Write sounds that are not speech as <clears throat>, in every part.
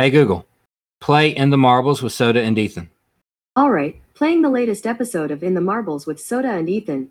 Hey Google, play In the Marbles with Soda and Ethan. All right, playing the latest episode of In the Marbles with Soda and Ethan.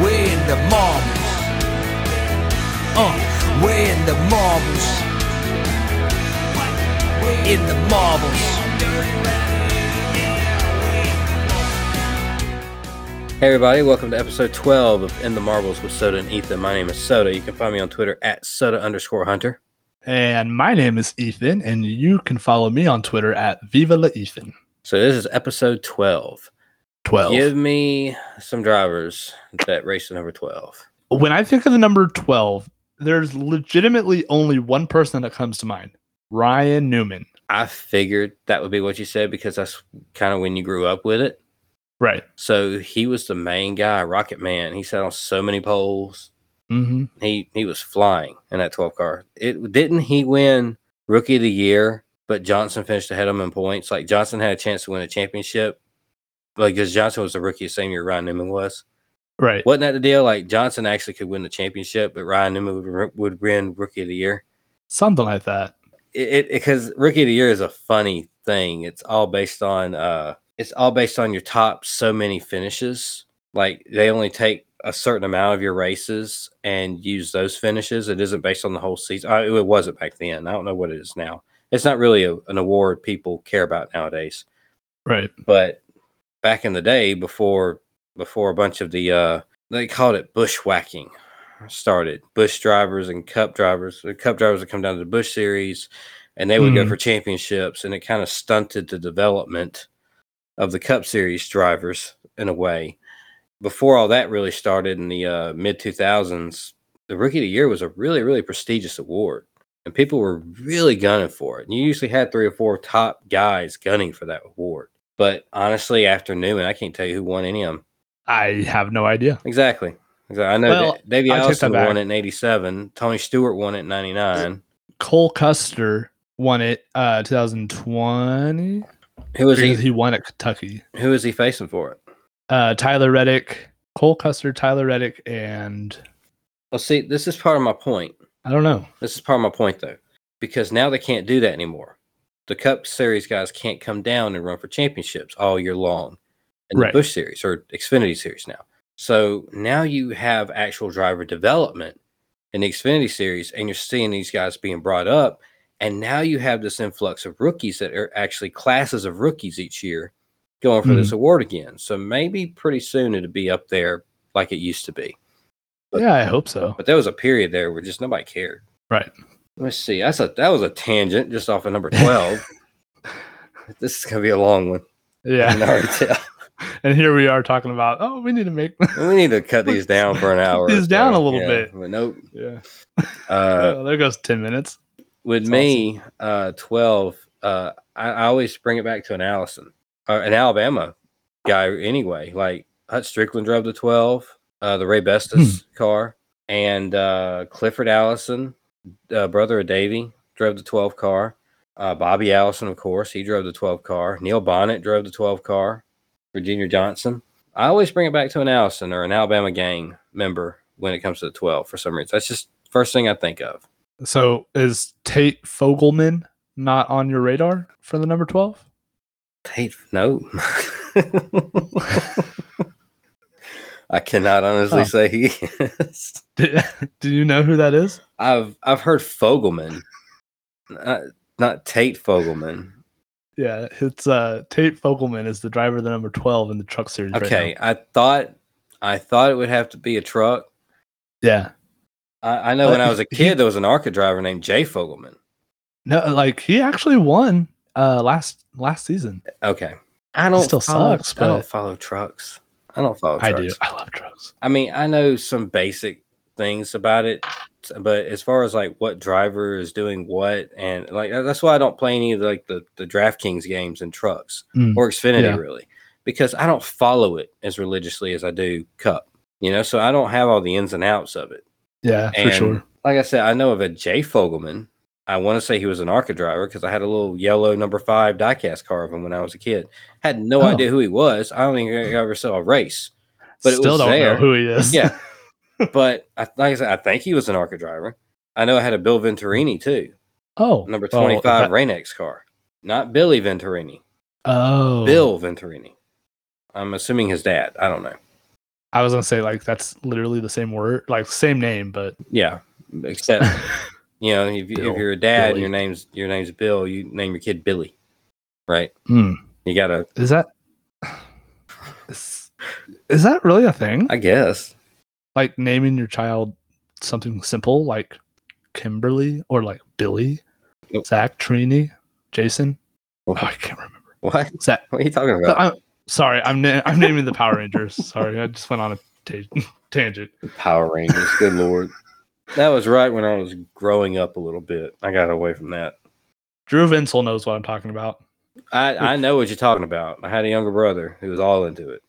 We're in the marbles. Uh, we're in the marbles. In the marbles. Hey everybody, welcome to episode 12 of In the Marbles with Soda and Ethan. My name is Soda. You can find me on Twitter at Soda underscore Hunter. And my name is Ethan, and you can follow me on Twitter at Viva la Ethan. So this is episode 12. 12. Give me some drivers that race the number 12. When I think of the number 12, there's legitimately only one person that comes to mind Ryan Newman. I figured that would be what you said because that's kind of when you grew up with it. Right. So he was the main guy, Rocket Man. He sat on so many poles. Mm-hmm. He he was flying in that 12 car. It didn't he win rookie of the year, but Johnson finished ahead of him in points. Like Johnson had a chance to win a championship. Like because Johnson was the rookie the same year Ryan Newman was. Right. Wasn't that the deal? Like Johnson actually could win the championship, but Ryan Newman would, would win rookie of the year. Something like that. It because rookie of the year is a funny thing. It's all based on uh it's all based on your top so many finishes. Like they only take a certain amount of your races and use those finishes. It isn't based on the whole season. Uh, it wasn't back then. I don't know what it is now. It's not really a, an award people care about nowadays. Right. But back in the day, before before a bunch of the uh, they called it bushwhacking started. Bush drivers and Cup drivers. The Cup drivers would come down to the Bush Series, and they would go Mhm. for championships, and it kind of stunted the development of the Cup Series drivers in a way. Before all that really started in the uh, mid 2000s, the Rookie of the Year was a really, really prestigious award, and people were really gunning for it. And you usually had three or four top guys gunning for that award. But honestly, after Newman, I can't tell you who won any of them. I have no idea. Exactly. Exactly. I know Well, that Davey I take that Allison won it in 87. Tony Stewart won it in 99. Cole Custer won it uh 2020 Who was he? he won at Kentucky. Who is he facing for it? Uh Tyler Reddick, Cole Custer, Tyler Reddick, and Well, see, this is part of my point. I don't know. This is part of my point, though, because now they can't do that anymore. The Cup Series guys can't come down and run for championships all year long in Right. the Bush Series or Xfinity Series now. So now you have actual driver development in the Xfinity Series, and you're seeing these guys being brought up. And now you have this influx of rookies that are actually classes of rookies each year going for this mm-hmm. award again. So maybe pretty soon it'll be up there like it used to be. But- Yeah, I hope so. But there was a period there where just nobody cared. Right. Let's see. That's a that was a tangent just off of number twelve. <laughs> this is gonna be a long one. Yeah. <laughs> and here we are talking about, oh, we need to make <laughs> We need to cut these down for an hour. These down so. a little Yeah, bit. But nope. Yeah. Uh, oh, there goes 10 minutes. with That's me, uh, twelve. Uh, I, I always bring it back to an Allison, uh, an Alabama guy. Anyway, like Hut Stricklin drove the twelve, uh, the Raybestos car, and uh, Clifford Allison, uh, brother of Davey, drove the twelve car. Uh, Bobby Allison, of course, he drove the twelve car. Neil Bonnett drove the twelve car. Virginia Johnson. I always bring it back to an Allison or an Alabama gang member when it comes to the twelve for some reason. That's just first thing I think of. So is Tate Fogleman not on your radar for the number 12? Tate, no. <laughs> <laughs> I cannot honestly Huh. say he is. <laughs> Do, do you know who that is? I've I've heard Fogleman, not, not Tate Fogleman. Yeah, it's uh Tate Fogleman is the driver of the number twelve in the truck series. right Okay, now. I thought I thought it would have to be a truck. yeah. I, I know Uh, when I was a <laughs> he- kid, there was an ARCA driver named Jay Fogleman. No, like he actually won uh last last season. Okay, I don't still follow, sucks, I don't but- follow trucks. I don't follow trucks. I do. I love trucks. I mean, I know some basic things about it, but as far as like what driver is doing what, and like that's why I don't play any of the, like the the DraftKings games and trucks Mm, or Xfinity yeah. really, because I don't follow it as religiously as I do Cup. You know, so I don't have all the ins and outs of it. Yeah, for sure. Like I said, I know of a Jay Fogleman. I want to say he was an ARCA driver because I had a little yellow number five diecast car of him when I was a kid. Had no Oh. idea who he was. I don't think I ever saw a race. but it Still was don't there. know who he is. Yeah. <laughs> but I, like I said, I think he was an ARCA driver. I know I had a Bill Venturini too, Oh, number well, 25 that- Rain-X car. Not Billy Venturini, Oh, Bill Venturini. I'm assuming his dad. I don't know. I was gonna say like that's literally the same word, like same name, but Yeah. Except, <laughs> you know, if, Bill, if you're a dad and Billy. your name's your name's Bill, you name your kid Billy. Right? Hmm. You gotta is that is, is that really a thing? I guess. like naming your child something simple like Kimberly or like Billy. Zach, Trini, Jason. Oh, I can't remember. What? Zach. What are you talking about? I'm sorry. I'm na- I'm naming the Power Rangers. sorry, I just went on a <laughs> tangent. Power Rangers. Good lord. That was right when I was growing up a little bit. I got away from that. Drew Vinsel knows what I'm talking about. I, I know what you're talking about. I had a younger brother who was all into it.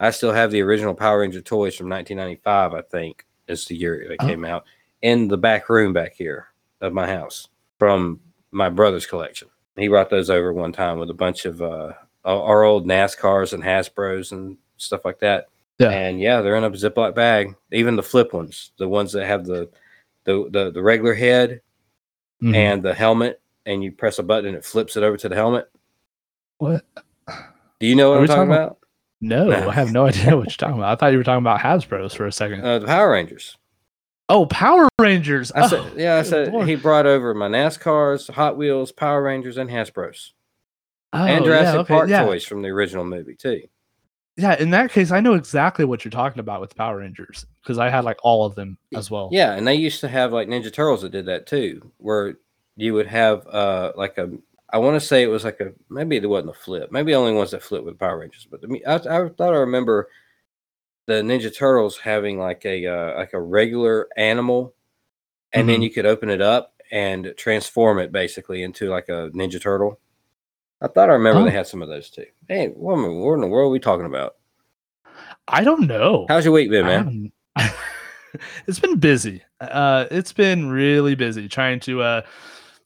I still have the original Power Ranger toys from 1995, I think, is the year they Oh. came out, in the back room back here of my house from my brother's collection. He brought those over one time with a bunch of uh, our our old NASCARs and Hasbros and stuff like that. Yeah. And yeah, they're in a Ziploc bag. Even the flip ones, the ones that have the the the, the regular head Mhm. and the helmet, and you press a button and it flips it over to the helmet. what? Do you know what Are I'm talking talking about? No, I have no idea what you're talking about. I thought you were talking about Hasbro's for a second. Uh, the Power Rangers. oh, Power Rangers. I said, Oh, yeah, I said lord. he brought over my NASCARs, Hot Wheels, Power Rangers, and Hasbro's, Oh, and yeah, Jurassic okay, Park yeah. toys from the original movie too. Yeah, in that case, I know exactly what you're talking about with Power Rangers because I had like all of them as well. Yeah, and they used to have like Ninja Turtles that did that too, where you would have uh like a I want to say it was like a maybe it wasn't a flip, maybe the only ones that flip with Power Rangers, but I, I thought I remember the Ninja Turtles having like a uh, like a regular animal, and then Mhm. you could open it up and transform it basically into like a Ninja Turtle. I thought I remember Oh. they had some of those too. Hey, I- what in the world are we talking about? I don't know. How's your week been, man? <laughs> it's been busy. Uh, it's been really busy trying to uh,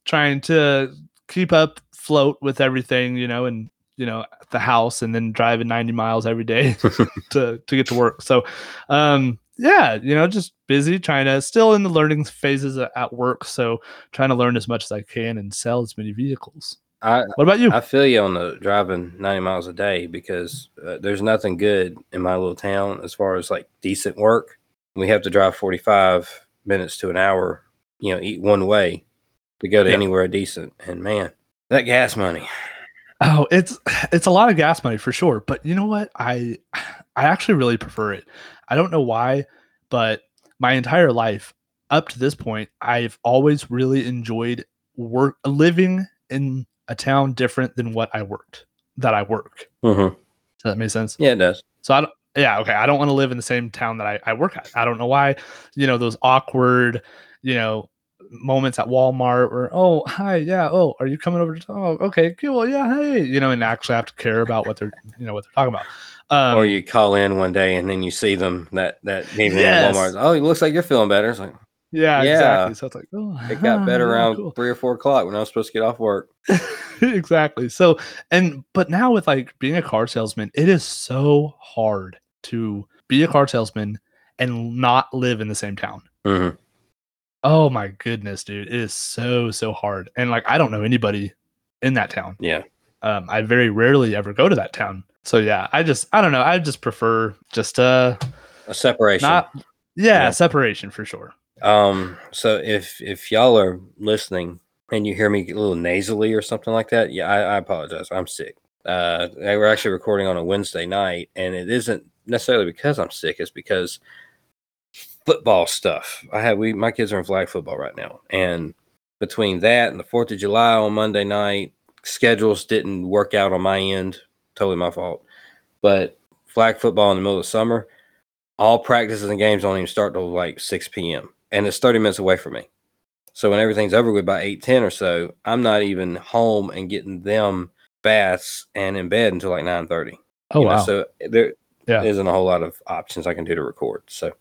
trying to keep up float with everything, you know, and you know the house, and then driving ninety miles every day <laughs> <laughs> to to get to work. So, um, yeah, you know, just busy trying to still in the learning phases at work. So trying to learn as much as I can and sell as many vehicles. I What about you? I feel you on the driving 90 miles a day because uh, there's nothing good in my little town as far as like decent work. We have to drive 45 minutes to an hour, you know, eat one way to go to Yeah. anywhere decent. And man, that gas money. Oh, it's it's a lot of gas money for sure, but you know what? I I actually really prefer it. I don't know why, but my entire life up to this point, I've always really enjoyed work living in a town different than what I worked that I work. Mm-hmm. Does that make sense? Yeah, it does. So I don't, yeah, okay. I don't want to live in the same town that I, I work at. I don't know why, you know, those awkward, you know, moments at Walmart where, oh, hi, yeah, oh, are you coming over to, oh, okay, cool, yeah, hey, you know, and actually have to care about what they're, you know, what they're talking about. Um, or you call in one day and then you see them that that evening Yes. at Walmart. Oh, it looks like you're feeling better. It's like yeah, yeah, exactly. So it's like, oh, it got <laughs> better around cool. three or four o'clock when I was supposed to get off work. <laughs> exactly. So, and but now with like being a car salesman, it is so hard to be a car salesman and not live in the same town. Mm-hmm. Oh my goodness, dude. It is so, so hard. And like, I don't know anybody in that town. Yeah. Um, I very rarely ever go to that town. So yeah, I just, I don't know. I just prefer just, uh, A separation. not, yeah, Yeah. separation for sure. Um, so if if y'all are listening and you hear me a little nasally or something like that, yeah, I, I apologize. I'm sick. Uh, we're actually recording on a Wednesday night, and it isn't necessarily because I'm sick. It's because football stuff. I have we my kids are in flag football right now, and between that and the Fourth of July on Monday night, schedules didn't work out on my end. Totally my fault. But flag football in the middle of summer, all practices and games don't even start till like 6 p.m. And it's 30 minutes away from me. So when everything's over with by 8 10 or so, I'm not even home and getting them baths and in bed until like 9 30. Oh you know, wow. so there Yeah. isn't a whole lot of options I can do to record. So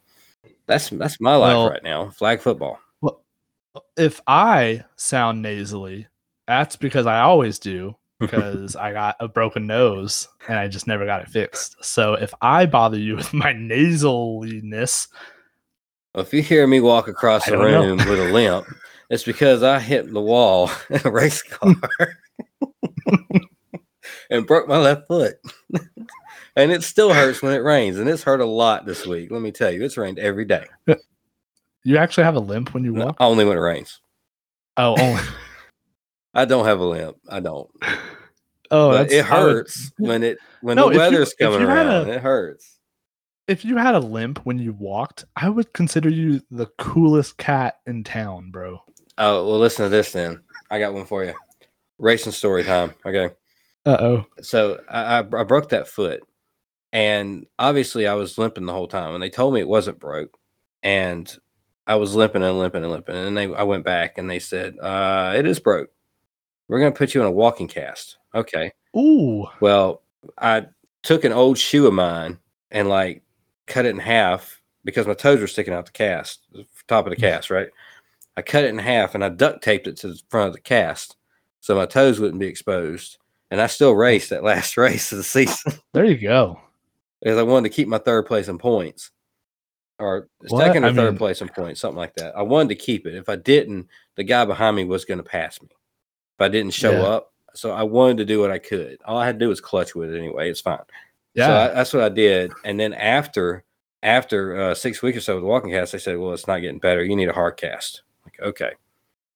that's that's my life Well- right now. Flag football. Well, if I sound nasally, that's because I always do <laughs> because I got a broken nose and I just never got it fixed. So if I bother you <laughs> with my nasaliness, if you hear me walk across the don't know. room with a limp, it's because I hit the wall <laughs> in a race car <laughs> and broke my left foot. <laughs> and it still hurts when it rains, and it's hurt a lot this week. Let me tell you, it's rained every day. Uh, you actually have a limp when you No, walk. only when it rains. Oh, only. I don't have a limp. I don't. Oh, that's it hurts when it when No, the weather's coming around. a- it hurts. If you had a limp when you walked, I would consider you the coolest cat in town, bro. Oh well, listen to this then. I got one for you. Racing story time. Okay. Uh oh. so I, I, I broke that foot and obviously i was limping the whole time and they told me it wasn't broke and i was limping and limping and limping and they i went back and they said uh it is broke we're going to put you in a walking cast okay Ooh. well i took an old shoe of mine and like cut it in half because my toes were sticking out the cast the top of the cast right i cut it in half and i duct taped it to the front of the cast so my toes wouldn't be exposed and I still raced that <laughs> last race of the season <laughs> There you go. because I wanted to keep my third place in points, or What? second or I third mean- place in points, something like that. I wanted to keep it. If I didn't, the guy behind me was going to pass me. If I didn't show Yeah. up, so I wanted to do what I could. All I had to do was clutch with it anyway. It's fine. Yeah. So I, that's what I did. And then after after uh, six weeks or so with the walking cast, they said, "Well, it's not getting better. You need a hard cast." Like, okay.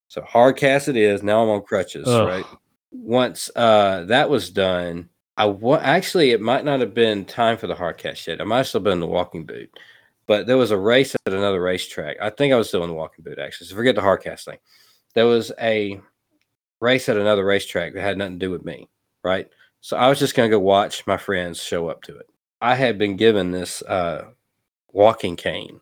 So hard cast it is. Now I'm on crutches, Ugh. right? Once uh, that was done, I wa- actually it might not have been time for the hard cast yet. I might have still been in the walking boot, but there was a race at another racetrack. I think I was still in the walking boot actually. So forget the hard cast thing. There was a race at another racetrack that had nothing to do with me, right? So I was just gonna go watch my friends show up to it. I had been given this uh, walking cane,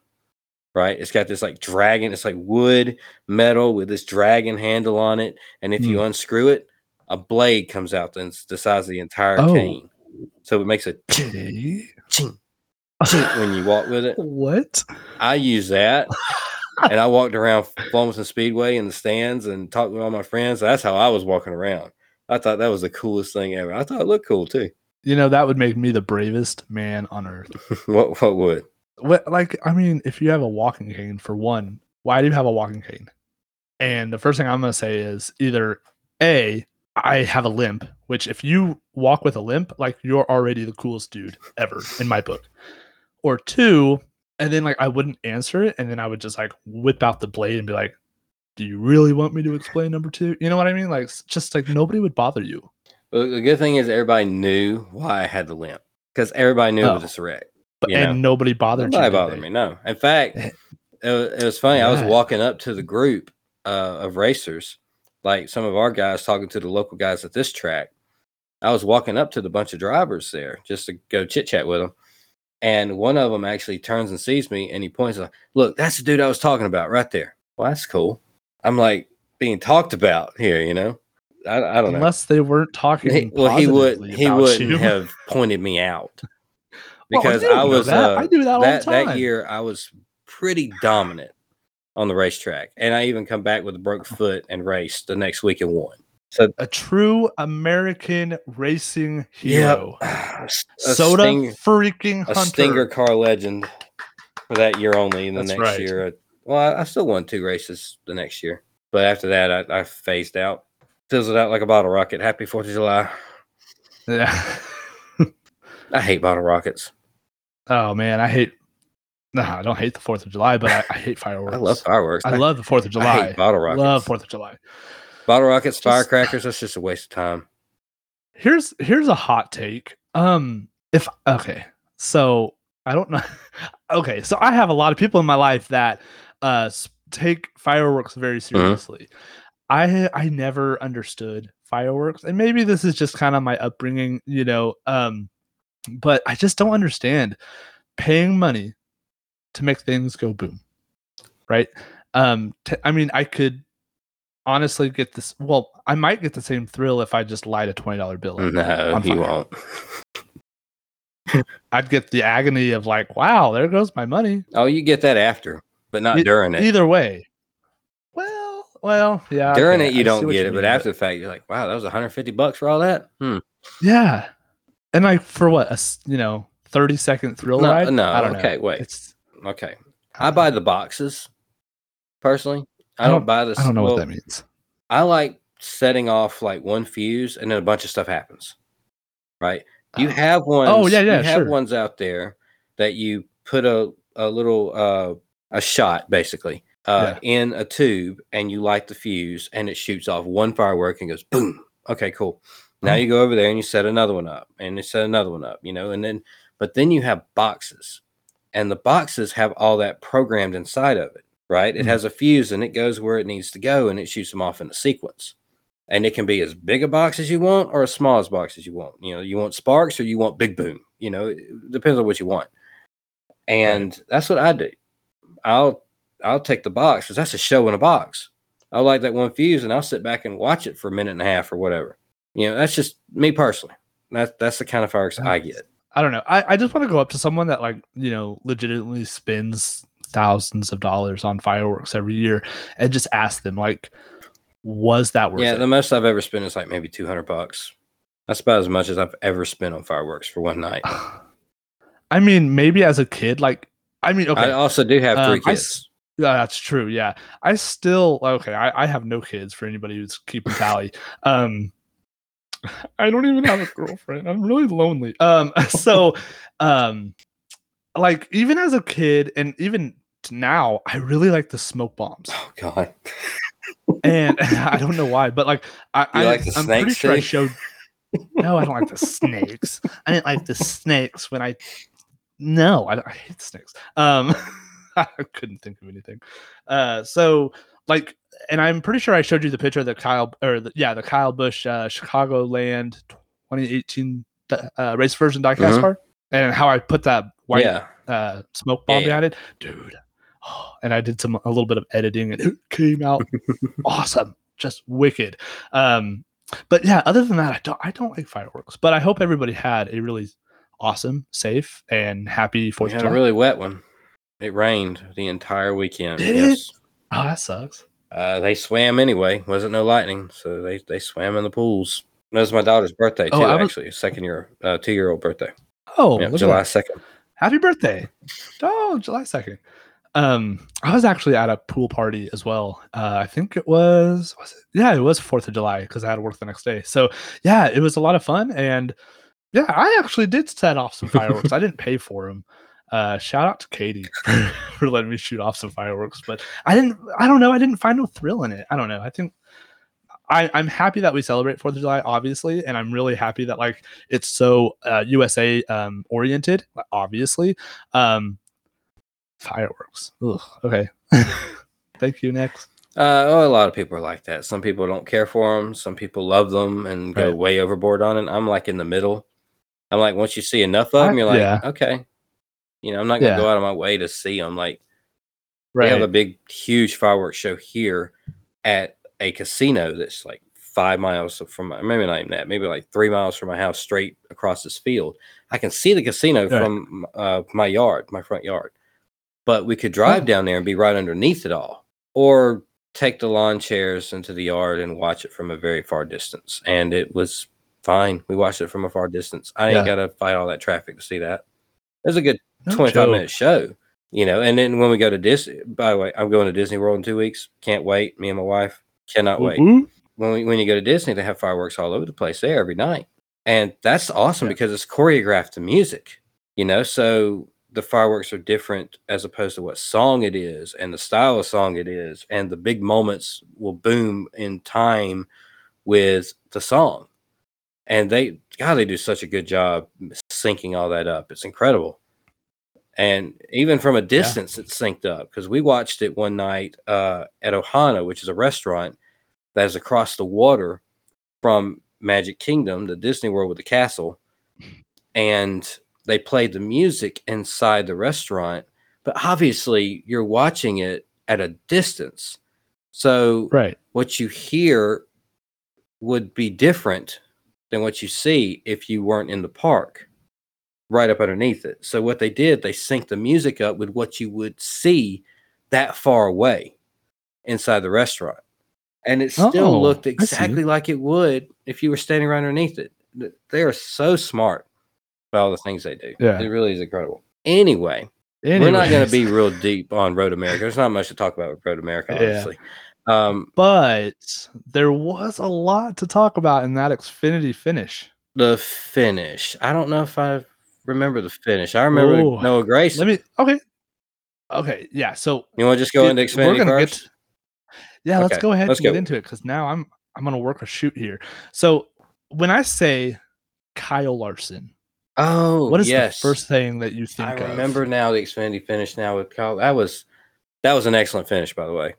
right? It's got this like dragon, it's like wood metal with this dragon handle on it, and if you unscrew it, a blade comes out that's the size of the entire Oh. cane. So it makes a Okay. ching, <laughs> ching when you walk with it. What? I use that. and I walked around Fulmerton Speedway in the stands and talked with all my friends. That's how I was walking around. I thought that was the coolest thing ever. I thought it looked cool too. You know, that would make me the bravest man on earth. <laughs> what what would? What like I mean, if you have a walking cane for one, why do you have a walking cane? And the first thing I'm gonna say is either A, I have a limp, which if you walk with a limp, like you're already the coolest dude ever in my book. Or two, and then like I wouldn't answer it, and then I would just like whip out the blade and be like, Do you really want me to explain number two? You know what I mean? Like just like nobody would bother you. Well, the good thing is everybody knew why I had the limp because everybody knew it Oh. was a wreck. But and know, nobody bothered Nobody you. did bothered me. No, in fact, Eh. it was, it was funny. I was walking up to the group uh, of racers, like some of our guys talking to the local guys at this track. I was walking up to the bunch of drivers there just to go chit chat with them, and one of them actually turns and sees me, and he points like, "Look, that's the dude I was talking about right there." Well, that's cool. I'm like being talked about here, you know. I, I don't know. Unless they weren't talking. He, well, he would he wouldn't you. have pointed me out <laughs> <laughs> because you don't I was that. uh, I do that all the that that year I was pretty dominant on the racetrack, and I even come back with a broke foot and raced the next week and won. So a true American racing hero. <sighs> a Soda Sting- freaking a hunter. Stinger car legend for that year only. And the That's next right. year, uh, well, I, I still won two races the next year, but after that, I, I phased out, fizzled out like a bottle rocket. Happy Fourth of July. Yeah. <laughs> I hate bottle rockets. oh man, I hate. No, I don't hate the Fourth of July, but I, I hate fireworks. <laughs> I love fireworks. I love the Fourth of I July. hate bottle rockets. Love Fourth of July. Bottle rockets, Just- firecrackers, that's just a waste of time. here's here's a hot take um if okay so i don't know <laughs> okay so i have a lot of people in my life that uh take fireworks very seriously. I i never understood fireworks and maybe this is just kind of my upbringing you know um but i just don't understand paying money to make things go boom right? Um t- I mean i could honestly get this well i might get the same thrill if i just light a $20 bill No, you won't. I'd get the agony of like, wow, there goes my money. Oh, you get that after, but not E- during it. Either way. Well, well, yeah. during okay, it, you I don't get you it, but after the fact, you're like, wow, that was 150 bucks for all that. Hmm. yeah, and like for what a you know thirty second thrill No, ride. no, I don't okay, know. wait. It's Okay. I buy the boxes personally. I, I don't, don't- buy this. I don't know well, what that means. I like setting off like one fuse and then a bunch of stuff happens. Right? You Oh. have ones. Oh, yeah, yeah, You have sure. ones out there that you put a a little uh a shot basically uh in a tube and you light the fuse and it shoots off one firework and goes boom. Okay, cool. Now Oh. you go over there and you set another one up and you set another one up, you know, and then but then you have boxes and the boxes have all that programmed inside of it, right? It Mhm. has a fuse and it goes where it needs to go and it shoots them off in a sequence. And it can be as big a box as you want or as small as box as you want. You know, you want sparks or you want big boom. You know, it depends on what you want. And that's what I do. I'll I'll take the box because that's a show in a box. I like that one fuse and I'll sit back and watch it for a minute and a half or whatever. You know, that's just me personally. That's that's the kind of fireworks I get. I don't know. I, I just want to go up to someone that like you know legitimately spends thousands of dollars on fireworks every year and just ask them like, was that worth Yeah, it? the most I've ever spent is like maybe two hundred bucks. That's about as much as I've ever spent on fireworks for one night. <sighs> I mean, maybe as a kid, like I mean, okay, I also do have three Um, kids. s- Yeah, that's true. Yeah. I still okay, I, I have no kids for anybody who's keeping tally. <laughs> Um I don't even have a girlfriend. I'm really lonely. Um <laughs> so um like even as a kid and even now, I really like the smoke bombs. oh God, <laughs> And I don't know why, but like I, I like the I'm pretty snakes sure I showed No, I don't like the snakes. I didn't like the snakes when I no, I, <laughs> I hate snakes. Um, <laughs> I couldn't think of anything. Uh, so like, and I'm pretty sure I showed you the picture of the Kyle or the, yeah, the Kyle Busch uh, Chicagoland 2018 uh, race version diecast Mhm. car, and how I put that white yeah, uh, smoke bomb Yeah. behind it, dude. <sighs> and I did some a little bit of editing, and it came out <laughs> awesome, just wicked. Um, but yeah, other than that, I don't I don't like fireworks. But I hope everybody had a really awesome, safe, and happy we Fourth of had a really wet one. It rained the entire weekend. Did it? oh, that sucks. Uh, they swam anyway. Wasn't no lightning, so they they swam in the pools. That was my daughter's birthday too. Oh, was- actually, second year, uh, two year old birthday. Oh, yeah, July second. happy birthday! Oh, July second. Um, I was actually at a pool party as well. Uh, I think it was was it? Yeah, it was Fourth of July because I had to work the next day. So yeah, it was a lot of fun, and yeah, I actually did set off some fireworks. I <laughs> didn't pay for them. Uh, shout out to Katie <laughs> for, for letting me shoot off some fireworks, but I didn't. I don't know. I didn't find no thrill in it. I don't know. I think I, I'm happy that we celebrate Fourth of July, obviously, and I'm really happy that like it's so uh, USA um, oriented, obviously. Um, fireworks. Ugh, okay. <laughs> Thank you. Next. Uh, oh, a lot of people are like that. Some people don't care for them. Some people love them and go Right. way overboard on it. I'm like in the middle. I'm like, once you see enough of them, you're like, yeah. okay. You know, I'm not gonna Yeah. go out of my way to see them. Like, Right. we have a big, huge fireworks show here at a casino that's like five miles from my, maybe not even that, maybe like three miles from my house, straight across this field. I can see the casino Right. from uh, my yard, my front yard, but we could drive down there and be right underneath it all, or take the lawn chairs into the yard and watch it from a very far distance. And it was fine. We watched it from a far distance. I ain't Yeah. got to fight all that traffic to see that. It was a good No 25 joke. minute show, you know. And then when we go to Disney, by the way, I'm going to Disney World in two weeks. Can't wait. Me and my wife cannot wait. Woo-woo. When we, when you go to Disney, they have fireworks all over the place there every night, and that's awesome Yeah. because it's choreographed to music, you know. So the fireworks are different as opposed to what song it is and the style of song it is, and the big moments will boom in time with the song. And they, God, they do such a good job syncing all that up. It's incredible. And even from a distance, it's synced up because we watched it one night uh, at Ohana, which is a restaurant that is across the water from Magic Kingdom, the Disney World with the castle. And they played the music inside the restaurant, but obviously you're watching it at a distance. So Right. what you hear would be different than what you see if you weren't in the park right up underneath it. So what they did, they synced the music up with what you would see that far away inside the restaurant. And it still Oh, looked exactly like it would if you were standing right underneath it. They are so smart about all the things they do. Yeah. It really is incredible. Anyway, we're not going to be real deep on Road America. There's not much to talk about with Road America, <laughs> honestly. Um, but there was a lot to talk about in that Xfinity finish. the finish. I don't know if I remember the finish. I remember Oh, Noah Gragson. Let me okay. Okay, yeah. So you want to just go get- into Xfinity to- yeah, let's go ahead let's and get into it because now I'm I'm gonna work a shoot here. So when I say Kyle Larson, oh, what is yes. the first thing that you think I of? remember now the Xfinity finish now with Kyle. That was that was an excellent finish, by the way.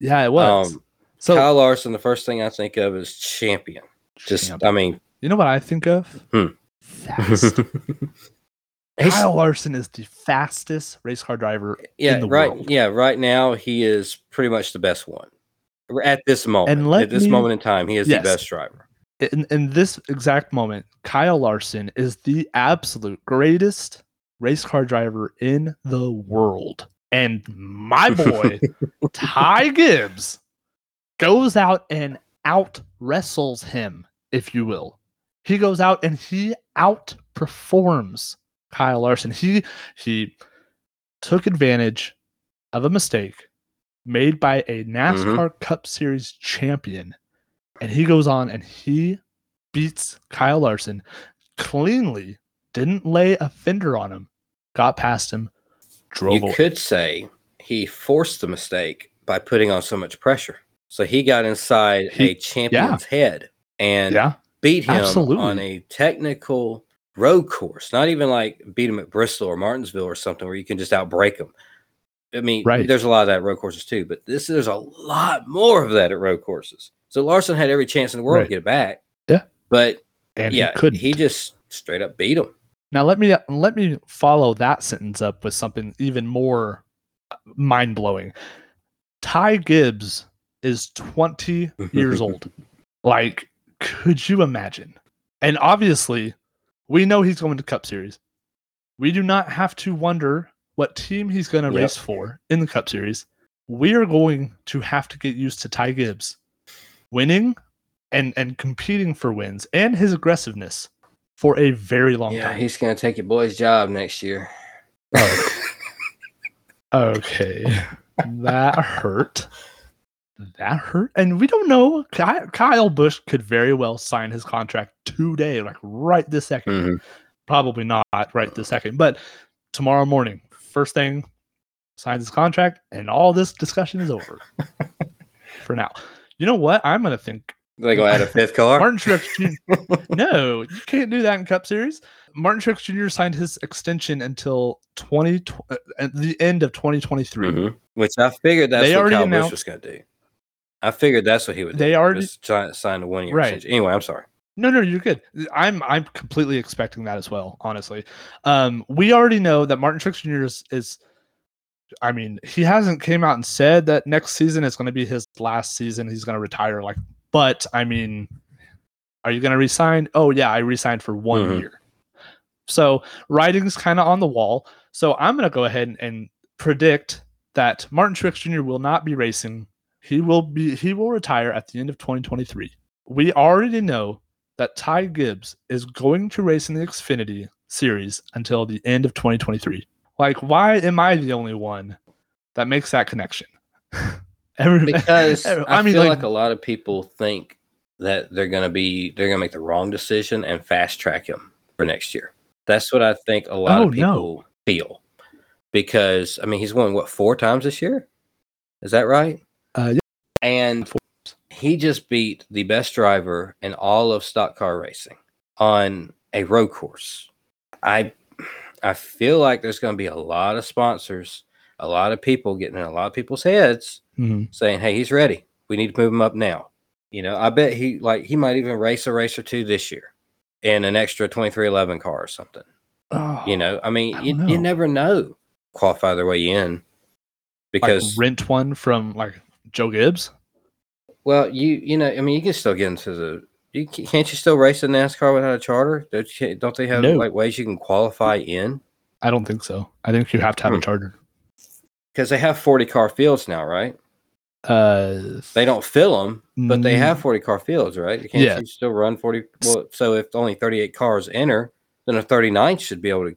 Yeah, it was. Um, so Kyle Larson. The first thing I think of is champion. Just, Champ. I mean, you know what I think of? Hmm. Fast. <laughs> Kyle Larson is the fastest race car driver yeah, in the right. world. Yeah, right now he is pretty much the best one at this moment. let at this me- moment in time, he is Yes. the best driver. in, in this exact moment, Kyle Larson is the absolute greatest race car driver in the world. And my boy, <laughs> Ty Gibbs, goes out and out wrestles him, if you will. He goes out and he outperforms Kyle Larson. He he took advantage of a mistake made by a NASCAR mm-hmm. Cup Series champion. And he goes on and he beats Kyle Larson. Cleanly, didn't lay a fender on him, got past him, drove You away. could say he forced the mistake by putting on so much pressure. So he got inside He- a champion's head and yeah, beat him on a technical road course. Not even like beat him at Bristol or Martinsville or something where you can just outbreak him. I mean, Right. there's a lot of that at road courses too, but this there's a lot more of that at road courses. So Larson had every chance in the world Right. to get it back. Yeah. But and yeah, he couldn't. he just straight up beat him. Now let me let me follow that sentence up with something even more mind blowing. Ty Gibbs is 20 <laughs> years old. Like, could you imagine? And obviously, we know he's going to Cup Series. We do not have to wonder what team he's going to Yep. race for in the Cup Series. We are going to have to get used to Ty Gibbs winning and and competing for wins and his aggressiveness for a very long Yeah, time. Yeah, he's gonna take your boy's job next year. <laughs> Okay. that hurt. That hurt. And we don't know. Kyle Busch could very well sign his contract today, like right this 2nd Mhm. Probably not right this second, but tomorrow morning, first thing, signs his contract, and all this discussion is over <laughs> for now. You know what? I'm going to think They go add a fifth car. Martin Truex Jr. <laughs> no, you can't do that in Cup Series. Martin Truex Jr. signed his extension until 20 uh, at the end of 2023. Mhm. Which I figured that's They what already Kyle Busch was going to do. I figured that's what he would do. They already- just try, sign a one year Right. extension. Anyway, I'm sorry. No, no, you're good. I'm I'm completely expecting that as well. Honestly, um, we already know that Martin Truex Jr. is, is. I mean, he hasn't came out and said that next season is going to be his last season. He's going to retire. Like, but I mean, are you going to resign? Oh yeah, I resigned for one Mhm. year. So writing's kind of on the wall. So I'm going to go ahead and, and predict that Martin Truex Jr. will not be racing. He will be. He will retire at the end of 2023. We already know that Ty Gibbs is going to race in the Xfinity series until the end of 2023. Like, why am I the only one that makes that connection? <laughs> Every- Because <laughs> I, I mean, feel like, like, a lot of people think that they're going to be they're going to make the wrong decision and fast track him for next year. That's what I think a lot Oh, of no. people feel because I mean he's won what four times this year? Is that right? Uh, yeah. And he just beat the best driver in all of stock car racing on a road course. I I feel like there's going to be a lot of sponsors, a lot of people getting in a lot of people's heads Mhm. saying, "Hey, he's ready. We need to move him up now." You know, I bet he like he might even race a race or two this year in an extra 23XI car or something. Oh, You know, I mean, I you, don't you never know. Qualify their way in like because rent one from like Joe Gibbs. well, you you know, I mean, you can still get into the. You ca- can't you still race in NASCAR without a charter? Don't you, don't they have No. like ways you can qualify in? I don't think so. I think you have to have Hmm. a charter. Because they have 40 car fields now, right? Uh, They don't fill them, but they Mm. have 40 car fields, right? You can't Yeah. you still run 40? Well, so if only 38 cars enter, then a 39 should be able to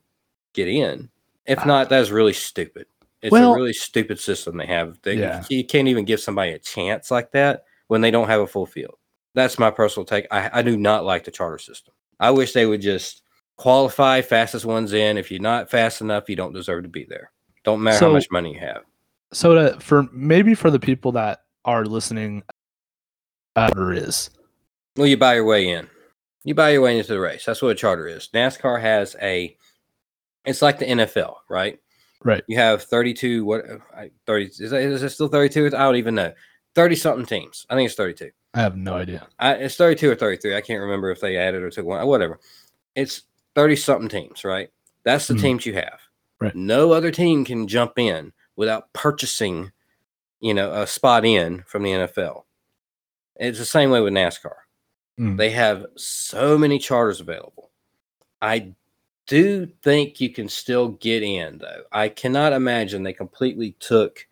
get in. If Ah. not, that's really stupid. It's Well- a really stupid system they have. They, Yeah. You can't even give somebody a chance like that when they don't have a full field. That's my personal take. I, I do not like the charter system. I wish they would just qualify fastest ones in. If you're not fast enough, you don't deserve to be there. Don't matter So- how much money you have. so to, for maybe for the people that are listening, uh, is. Well, you buy your way in. You buy your way into the race. That's what a charter is. NASCAR has a. It's like the NFL, right? right. You have thirty-two. What? Thirty? Is, that, is it still thirty-two? I don't even know. Thirty something teams. I think it's thirty-two. I have no idea. I, it's thirty-two or thirty-three. I can't remember if they added or took one. Whatever. It's thirty something teams, right? That's the Mhm. teams you have. Right. No other team can jump in without purchasing, you know, a spot in from the NFL. It's the same way with NASCAR. Mm. They have so many charters available. I do think you can still get in, though. I cannot imagine they completely took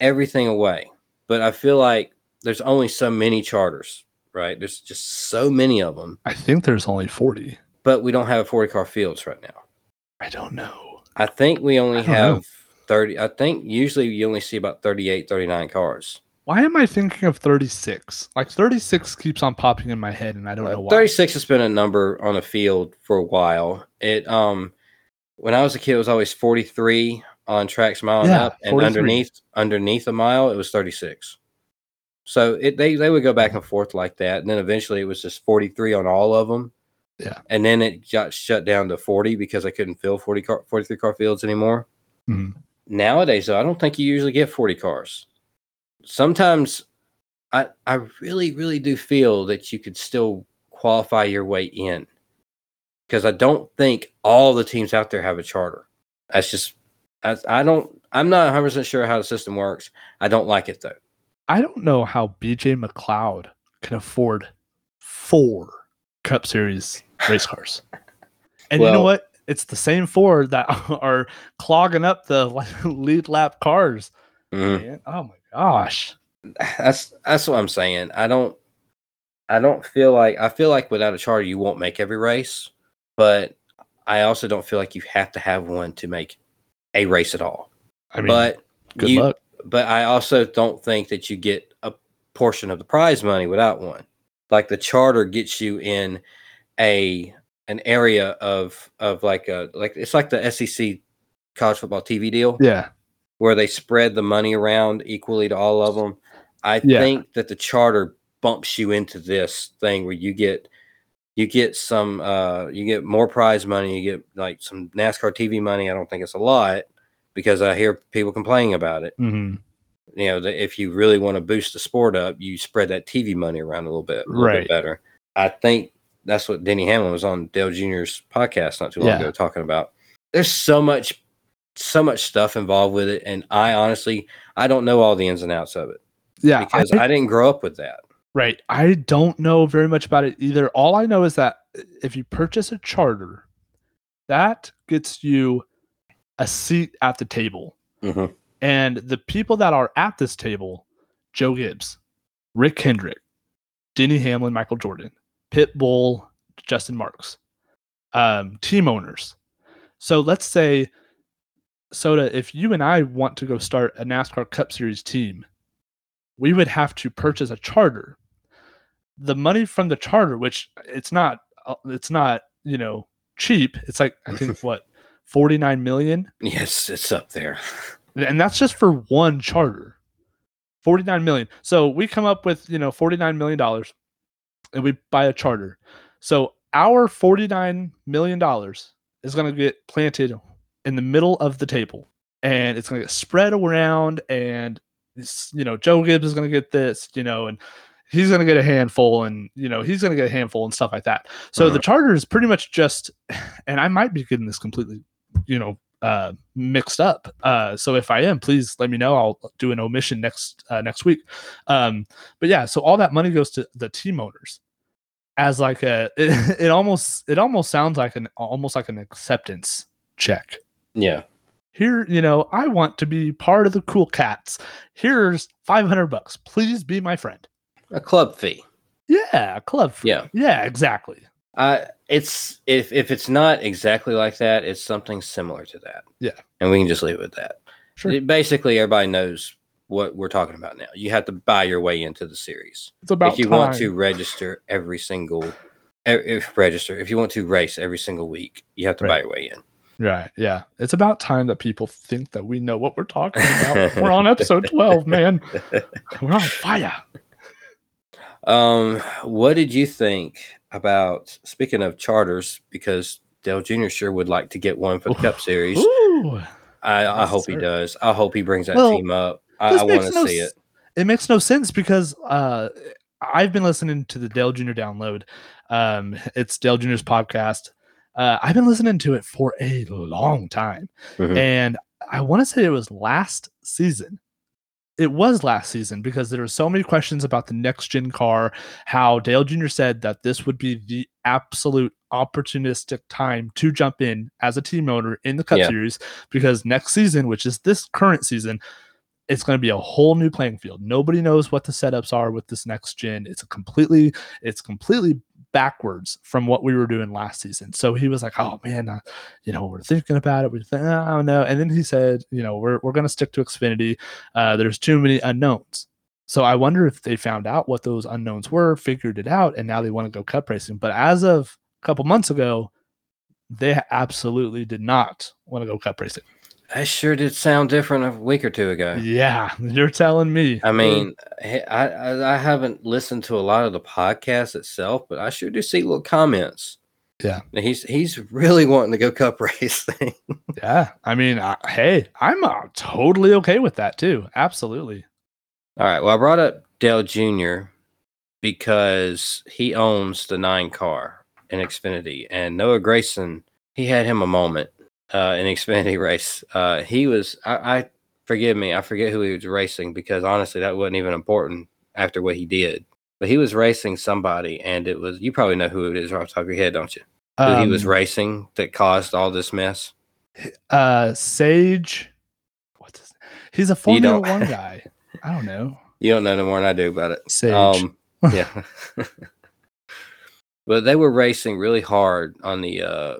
everything away. But I feel like there's only so many charters, right? There's just so many of them. I think there's only forty. But we don't have 40 car fields right now. I don't know. I think we only don't know. have 30. I think usually you only see about 38, 39 cars. Why am I thinking of thirty six? Like thirty six keeps on popping in my head, and I don't Uh, know why. 36 has been a number on a field for a while. It um when I was a kid it was always 43 on tracks mile and up and underneath underneath a mile it was 36. So it they they would go back and forth like that and then eventually it was just 43 on all of them. Yeah. And then it got shut down to 40 because I couldn't fill 40 car 43 car fields anymore. Mhm. Nowadays though I don't think you usually get 40 cars. Sometimes I I really really do feel that you could still qualify your way in because I don't think all the teams out there have a charter. That's just I, I don't I'm not 100 percent sure how the system works. I don't like it though. I don't know how BJ McLeod can afford four Cup Series race cars. <laughs> And you know what? It's the same four that <laughs> are clogging up the <laughs> lead lap cars. Mhm. Oh my gosh. That's that's what I'm saying. I don't I don't feel like I feel like without a charter you won't make every race, but I also don't feel like you have to have one to make a race at all. I mean, but good you, luck. but I also don't think that you get a portion of the prize money without one. Like the charter gets you in a an area of of like a like it's like the SEC college football TV deal Yeah. where they spread the money around equally to all of them. I Yeah. think that the charter bumps you into this thing where you get you get some uh you get more prize money, you get like some NASCAR TV money. I don't think it's a lot because I hear people complaining about it. hmm You know, that if you really want to boost the sport up, you spread that TV money around a little bit, a little Right. bit better. I think that's what Denny Hamlin was on Dale Jr.'s podcast not too long Yeah. ago talking about. There's so much, so much stuff involved with it, and I honestly, I don't know all the ins and outs of it Yeah. because I- I, didn't grow up with that. Right. I don't know very much about it either. All I know is that if you purchase a charter, that gets you a seat at the table. Mhm. And the people that are at this table, Joe Gibbs, Rick Hendrick, Denny Hamlin, Michael Jordan, Pitbull, Justin Marks, um, team owners. So let's say, Soda, if you and I want to go start a NASCAR Cup Series team, we would have to purchase a charter. The money from the charter, which it's not, uh, it's not, you know, cheap. It's like I think <laughs> what 49 million. Yes, it's up there. And that's just for one charter. 49 million. So we come up with, you know, 49 million dollars and we buy a charter. So our 49 million dollars is going to get planted in the middle of the table and it's going to get spread around and you know, Joe Gibbs is going to get this, you know, and he's going to get a handful and you know he's going to get a handful and stuff like that so the uh-huh. charter is pretty much just and i might be getting this completely you know uh mixed up uh so if i am please let me know i'll do an omission next uh, next week um but yeah so all that money goes to the team owners as like a it, <laughs> it almost it almost sounds like an almost like an acceptance check Yeah. here you know i want to be part of the cool cats here's 500 bucks please be my friend A club fee. yeah a club fee. Yeah. yeah exactly Uh it's if if it's not exactly like that, it's something similar to that. Yeah. And we can just leave it with that. Sure. It- basically everybody knows what we're talking about now. You have to buy your way into the series. it's about if you want to register every single if register, if you want to race every single week, you have to Right. buy your way in. Right. Yeah. It's about time that people think that we know what we're talking about. we're on episode <laughs> 12, man. We're on fire. Um, what did you think about speaking of charters? Because Dale Jr. sure would like to get one for the Cup Series. Ooh. I, I hope he does. I hope he brings that Well, team up. I, I want to no see it. It makes no sense because uh I've been listening to the Dale Jr. download. Um it's Dale Jr.'s podcast. Uh I've been listening to it for a long time. Mhm. And I want to say it was last season. It was last season because there were so many questions about the next gen car, how Dale Jr. said that this would be the absolute opportunistic time to jump in as a team owner in the Cup Yeah. Series because next season, which is this current season, it's going to be a whole new playing field. Nobody knows what the setups are with this next gen. It's a completely, it's completely backwards from what we were doing last season. So he was like, "Oh man, uh, you know, we're thinking about it. We think, I don't know." And then he said, "You know, we're we're going to stick to Xfinity. Uh, there's too many unknowns." So I wonder if they found out what those unknowns were, figured it out, and now they want to go cup racing. But as of a couple months ago, they absolutely did not want to go cup racing. That sure did sound different a week or two ago. Yeah, you're telling me. I mean, I, I I haven't listened to a lot of the podcast itself, but I sure do see little comments. Yeah. And he's he's really wanting to go cup <laughs> racing. yeah. I mean, I, hey, I'm uh, totally okay with that too. Absolutely. All right. Well, I brought up Dale Jr. because he owns the nine car in Xfinity, and Noah Gragson, he had him a moment uh, in Xfinity <laughs> race. Uh, he was, I, I forgive me, I forget who he was racing because honestly, that wasn't even important after what he did. But he was racing somebody, and it was you probably know who it is off the top of your head, don't you? Who he was Um, racing that caused all this mess. uh Sage. What's his He's a Formula One <laughs> guy. I don't know. You don't know no more than I do about it. Sage. Um, yeah. <laughs> but they were racing really hard on the uh,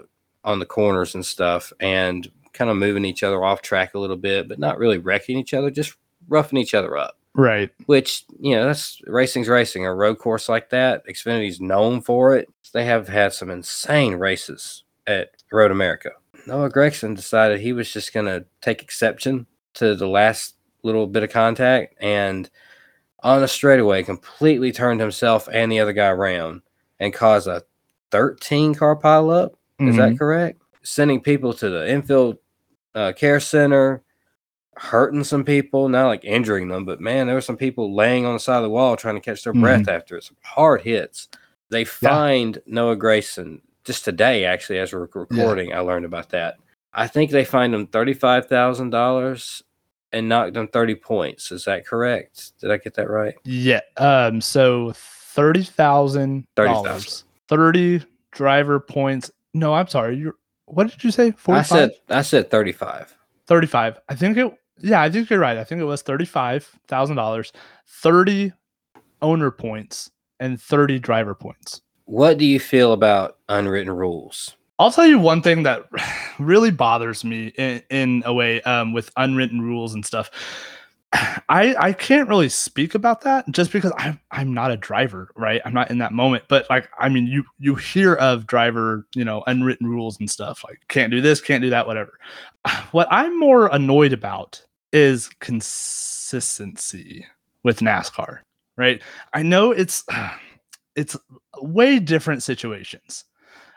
on the corners and stuff, and kind of moving each other off track a little bit, but not really wrecking each other, just roughing each other up. right. Which you know, that's racing's racing. A road course like that, Xfinity's known for it. They have had some insane races at Road America. Noah Gragson decided he was just going to take exception to the last little bit of contact and on a straightaway completely turned himself and the other guy around and caused a 13 car pileup. Is Mhm. that correct? Sending people to the infield uh, care center, hurting some people, not like injuring them, but man, there were some people laying on the side of the wall trying to catch their breath after it. Some hard hits. They find Noah Gragson just today, actually, as we're recording. I learned about that. I think they fined him thirty-five thousand dollars and knocked him thirty points. Is that correct? Did I get that right? Yeah. Um. So thirty thousand dollars. Thirty driver points. No, I'm sorry. You. What did you say? I said I said thirty-five. 35. I think it. Yeah, I think you're right. I think it was thirty-five thousand dollars, thirty owner points, and thirty driver points. What do you feel about unwritten rules? I'll tell you one thing that <laughs> really bothers me in, in a way um, with unwritten rules and stuff. I I can't really speak about that just because I'm I'm not a driver, right? I'm not in that moment. But like, I mean, you you hear of driver, you know, unwritten rules and stuff like can't do this, can't do that, whatever. <sighs> What I'm more annoyed about is consistency with NASCAR, right? I know it's <sighs> it's way different situations.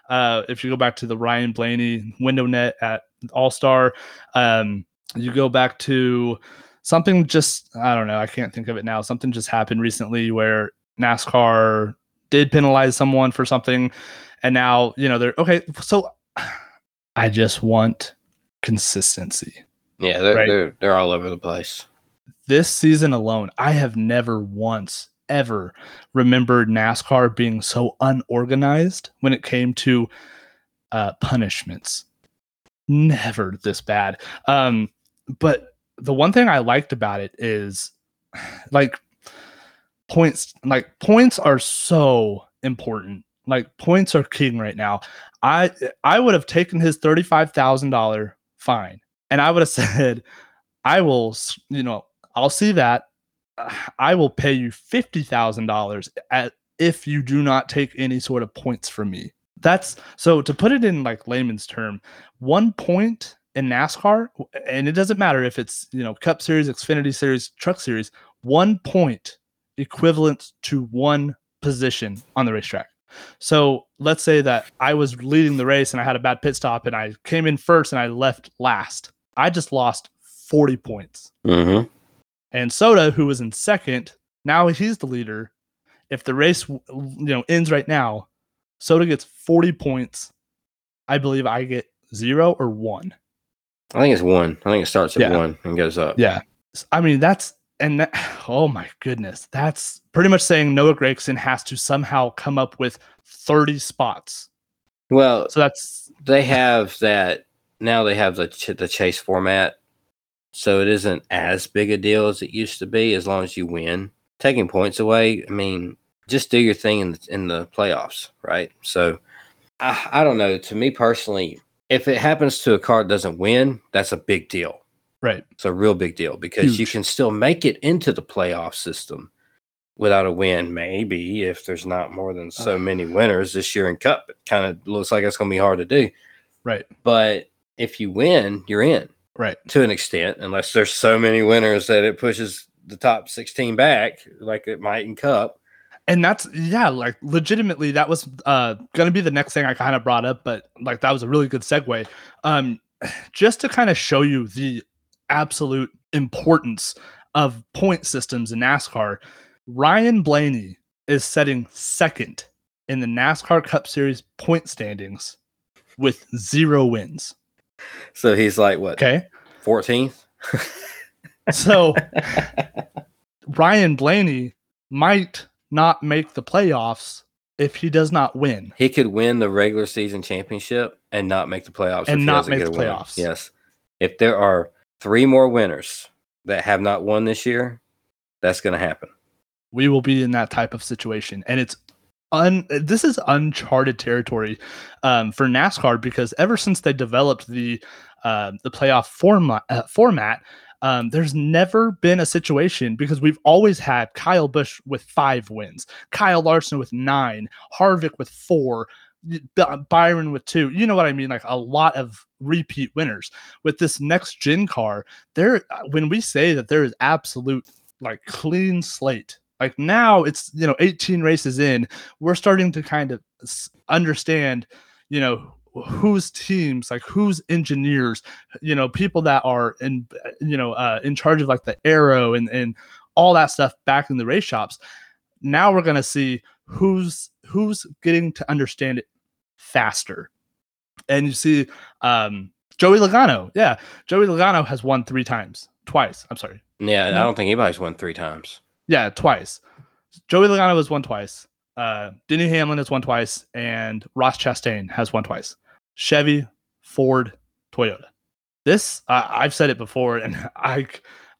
Uh, if you go back to the Ryan Blaney window net at All Star, um, you go back to something just I don't know, I can't think of it now. Something just happened recently where NASCAR did penalize someone for something, and now you know they're okay. So <sighs> I just want consistency. Yeah, they're Right. they're they're all over the place. This season alone, I have never once ever remembered NASCAR being so unorganized when it came to uh, punishments. Never this bad. Um, but the one thing I liked about it is <sighs> like points like points are so important. Like points are king right now. I I would have taken his $35,000 fine and I would have <laughs> said I will you know, I'll see that <sighs> I will pay you $50,000 at if you do not take any sort of points from me. That's so to put it in like layman's term, one point in NASCAR, and it doesn't matter if it's you know Cup Series, Xfinity Series, Truck Series, one point equivalent to one position on the racetrack. So let's say that I was leading the race and I had a bad pit stop and I came in first and I left last. I just lost 40 points. Mm-hmm. And Soda, who was in second, now he's the leader. If the race you know ends right now, Soda gets 40 points. I believe I get zero or one. I think it's one. I think it starts at Yeah. one and goes up. Yeah. I mean, that's and that, <sighs> oh my goodness, that's pretty much saying Noah Gragson has to somehow come up with 30 spots. Well, So that's they have that now. They have the ch- the chase format, so it isn't as big a deal as it used to be. As long as you win, taking points away. I mean, just do your thing in the, in the playoffs, right? So, I, I don't know. To me personally, if it happens to a car that doesn't win, that's a big deal. right. It's a real big deal because you can still make it into the playoff system without a win. Maybe if there's not more than so many winners this year in Cup, it kind of looks like it's going to be hard to do. Right. But if you win, you're in Right. to an extent, unless there's so many winners that it pushes the top 16 back, like it might in Cup. And that's yeah like legitimately that was uh gonna be the next thing i kind of brought up but like that was a really good segue. Um <sighs> just to kind of show you the absolute importance of point systems in nascar ryan blaney is setting second in the nascar cup series point standings with zero wins. So he's like, what, okay. 14th? so <laughs> ryan blaney might not make the playoffs if he does not win He could win the regular season championship and not make the playoffs. And if not make the a win. playoffs. Yes. If there are three more winners that have not won this year, that's going to happen. we will be in that type of situation and it's un this is uncharted territory um, for NASCAR because ever since they developed the uh, the playoff format uh, format um, there's never been a situation because we've always had Kyle Busch with five wins, Kyle Larson with nine, Harvick with four, Byron with two. You know what I mean? Like a lot of repeat winners. With this next gen car, there when we say that there is absolute like clean slate like now it's you know 18 races in we're starting to kind of understand you know whose teams like whose engineers you know people that are in you know uh, in charge of like the arrow and and all that stuff back in the race shops now we're going to see who's who's getting to understand it faster and you see um joey logano yeah joey logano has won three times twice i'm sorry Yeah. I don't think anybody's won three times. yeah, twice. Joey Logano has won twice. Uh, Denny Hamlin has won twice, and Ross Chastain has won twice. Chevy, Ford, Toyota. This uh, I've said it before, and <laughs> I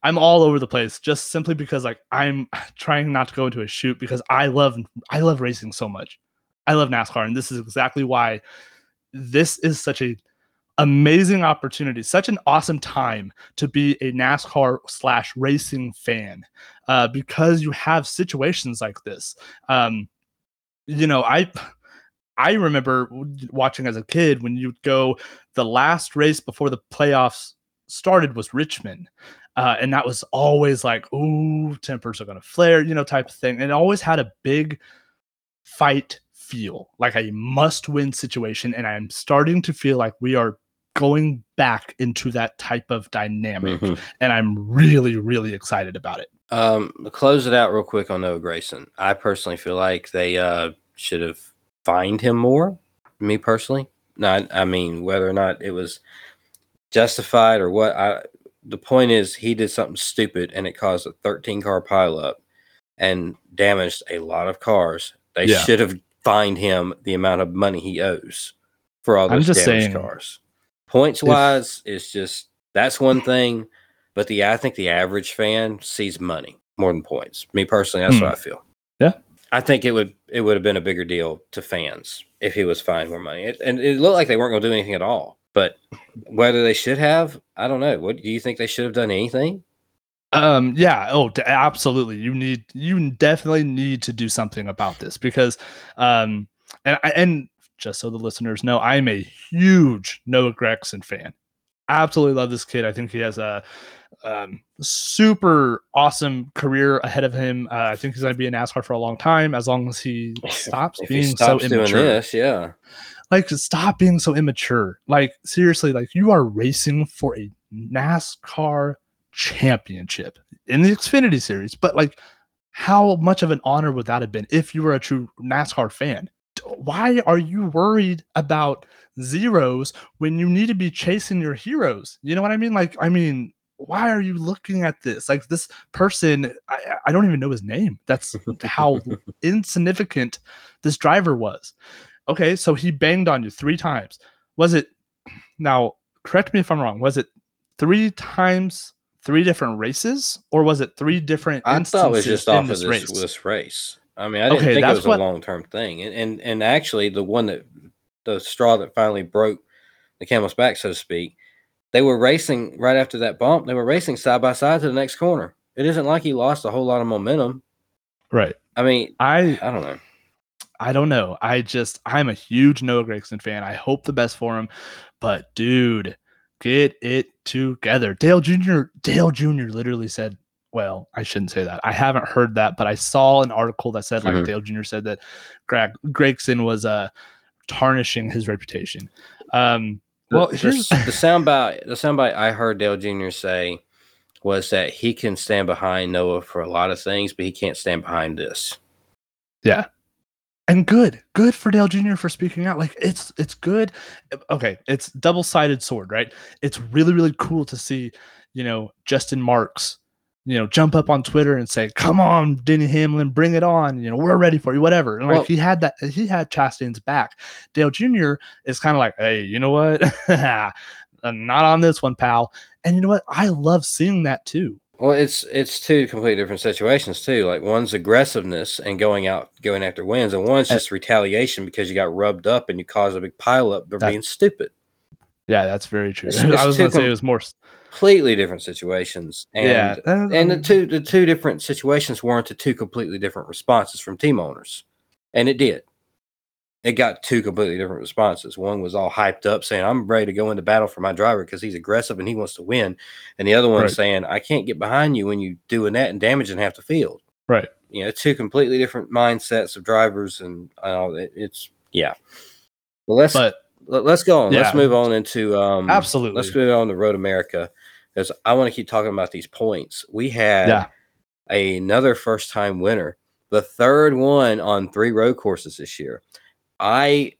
I'm all over the place just simply because like I'm <laughs> trying not to go into a shoot because I love I love racing so much. I love NASCAR, and this is exactly why this is such a amazing opportunity, such an awesome time to be a NASCAR slash racing fan uh, because you have situations like this. Um, you know, I I remember watching as a kid when you'd go the last race before the playoffs started was Richmond. Uh, and that was always like, ooh, tempers are going to flare, you know, type of thing. And it always had a big fight feel, like a must win situation. And I'm starting to feel like we are going back into that type of dynamic. Mhm. And I'm really, really excited about it. Um, close it out real quick on Noah Gragson. I personally feel like they uh, should have fined him more. Me personally, not. I mean, whether or not it was justified or what. I the point is he did something stupid and it caused a 13 car pileup and damaged a lot of cars. They Yeah. should have fined him the amount of money he owes for all those damaged saying, cars. Points if- wise, it's just that's one thing. But the I think the average fan sees money more than points. Me personally, that's Hmm. what I feel. Yeah. I think it would it would have been a bigger deal to fans if he was fined more money. It, and it looked like they weren't going to do anything at all. But whether they should have, I don't know. What do you think they should have done anything? Um, yeah. Oh, absolutely. You need, you definitely need to do something about this because, um, and and just so the listeners know, I'm a huge Noah Gragson fan. Absolutely love this kid. I think he has a um, super awesome career ahead of him. Uh, I think he's going to be in NASCAR for a long time as long as he stops <laughs> If being he stops so immature this, yeah. like stop being so immature. Like seriously like you are racing for a nascar championship in the xfinity series but like how much of an honor would that have been if you were a true nascar fan? Why are you worried about zeros when you need to be chasing your heroes? You know what i mean? Like i mean why are you looking at this like this person i, I don't even know his name that's how <laughs> insignificant this driver was okay, so he banged on you three times. Was it now? Correct me if I'm wrong. Was it three times, three different races, or was it three different? I thought it was just off of this this race? this race. I mean, I didn't Okay, think it was what- a long term thing. And, and and actually, the one that the straw that finally broke the camel's back, so to speak, they were racing right after that bump. They were racing side by side to the next corner. It isn't like he lost a whole lot of momentum. Right. I mean, I I don't know. I don't know. I just I'm a huge Noah Gragson fan. I hope the best for him, but dude, get it together. Dale Jr. Dale Jr. literally said, well, I shouldn't say that. I haven't heard that, but I saw an article that said like Mhm. Dale Jr. said that Greg Gragson was uh tarnishing his reputation. Um well, the, here's the soundbite the soundbite I heard Dale Jr. say was that he can stand behind Noah for a lot of things, but he can't stand behind this. Yeah. And good. Good for Dale Jr. for speaking out. Like it's it's good. Okay, it's double-sided sword, right? It's really, really cool to see, you know, Justin Marks, you know, jump up on Twitter and say, Come on, Denny Hamlin, bring it on. You know, we're ready for you, whatever. And like he had that he had Chastain's back. Dale Jr. is kind of like, hey, you know what? <laughs> Not on this one, pal. And you know what? I love seeing that too. Well, it's it's two completely different situations too. Like one's aggressiveness and going out, going after wins, and one's just retaliation because you got rubbed up and you caused a big pileup for being stupid. Yeah, that's very true. It's- <laughs> it's I was gonna say it was more Completely different situations. And, yeah. uh, And the um, two the two different situations warranted two completely different responses from team owners, and it did. It got two completely different responses. One was all hyped up, saying, "I'm ready to go into battle for my driver because he's aggressive and he wants to win," and the other one Right. saying, "I can't get behind you when you're doing that and damaging half the field." Right. You know, two completely different mindsets of drivers, and uh, it, it's yeah. Well, let's but let, us go on. Let's move on into um, Absolutely. Let's move on to Road America because I want to keep talking about these points. We had Yeah. another first time winner, the third one on three road courses this year. I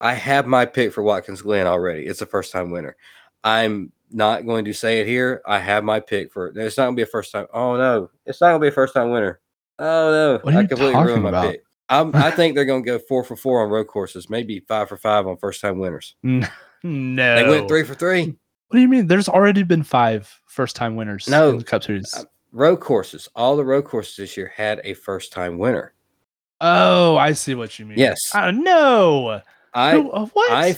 I have my pick for Watkins Glen already. It's a first time winner. I'm not going to say it here. I have my pick for it's not gonna be a first time. Oh no, it's not gonna be a first time winner. Oh no, I completely ruined my about? pick. I'm, I think they're gonna go four for four on road courses, maybe five for five on first time winners. <laughs> no. They went three for three. What do you mean? There's already been five first time winners No, in the Cup Series. uh, Road courses, all the road courses this year had a first time winner. oh, I see what you mean. Yes. Oh, no. I Who- uh, what? I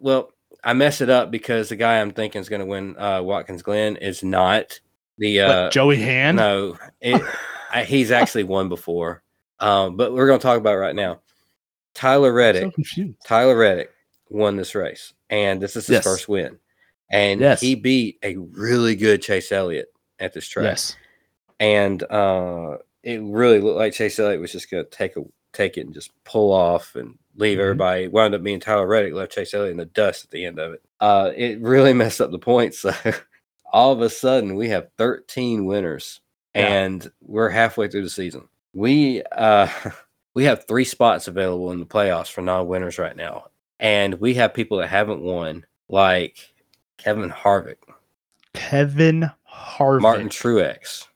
well, I mess it up because the guy I'm thinking is going to win uh, Watkins Glen is not the What, uh, Joey Hand. no. It, I, he's actually won before, um, but we're going to talk about it right now. Tyler Reddick. so. Tyler Reddick won this race, and this is his Yes. first win. And Yes. he beat a really good Chase Elliott at this track. Yes. And uh, it really looked like Chase Elliott was just going to take a take it and just pull off and leave Mhm. everybody. Wound up being Tyler Reddick, left Chase Elliott in the dust at the end of it. Uh, it really <laughs> messed up the points. So <laughs> all of a sudden, we have 13 winners, Yeah. and we're halfway through the season. We uh, <laughs> we have three spots available in the playoffs for non-winners right now, and we have people that haven't won, like Kevin Harvick, Kevin Harvick. Martin Truex.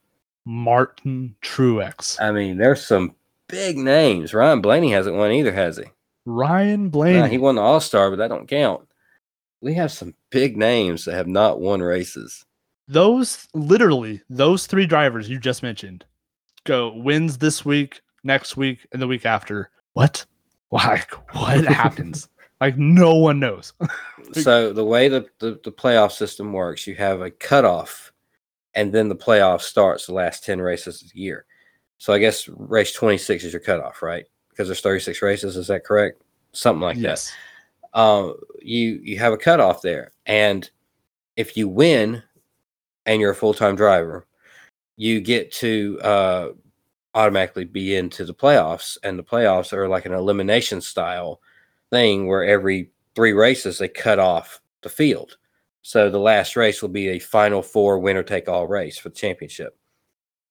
Martin Truex. I mean, there's some big names. Ryan Blaney hasn't won either, has he? Ryan Nah, Blaney. he won the All Star, but that don't count. We have some big names that have not won races. those literally those three drivers you just mentioned go wins this week, next week, and the week after. What? <laughs> Like what happens? Like no one knows. <laughs> So the way the, the, the playoff system works, you have a cutoff, and then the playoff starts the last 10 races of the year. So I guess race 26 is your cutoff, right? Because there's 36 races, is that correct? Something like that. yes. um, you you have a cutoff there, and if you win, and you're a full time driver, you get to uh, automatically be into the playoffs, and the playoffs are like an elimination style thing where every three races they cut off the field. So the last race will be a final four winner take all race for the championship.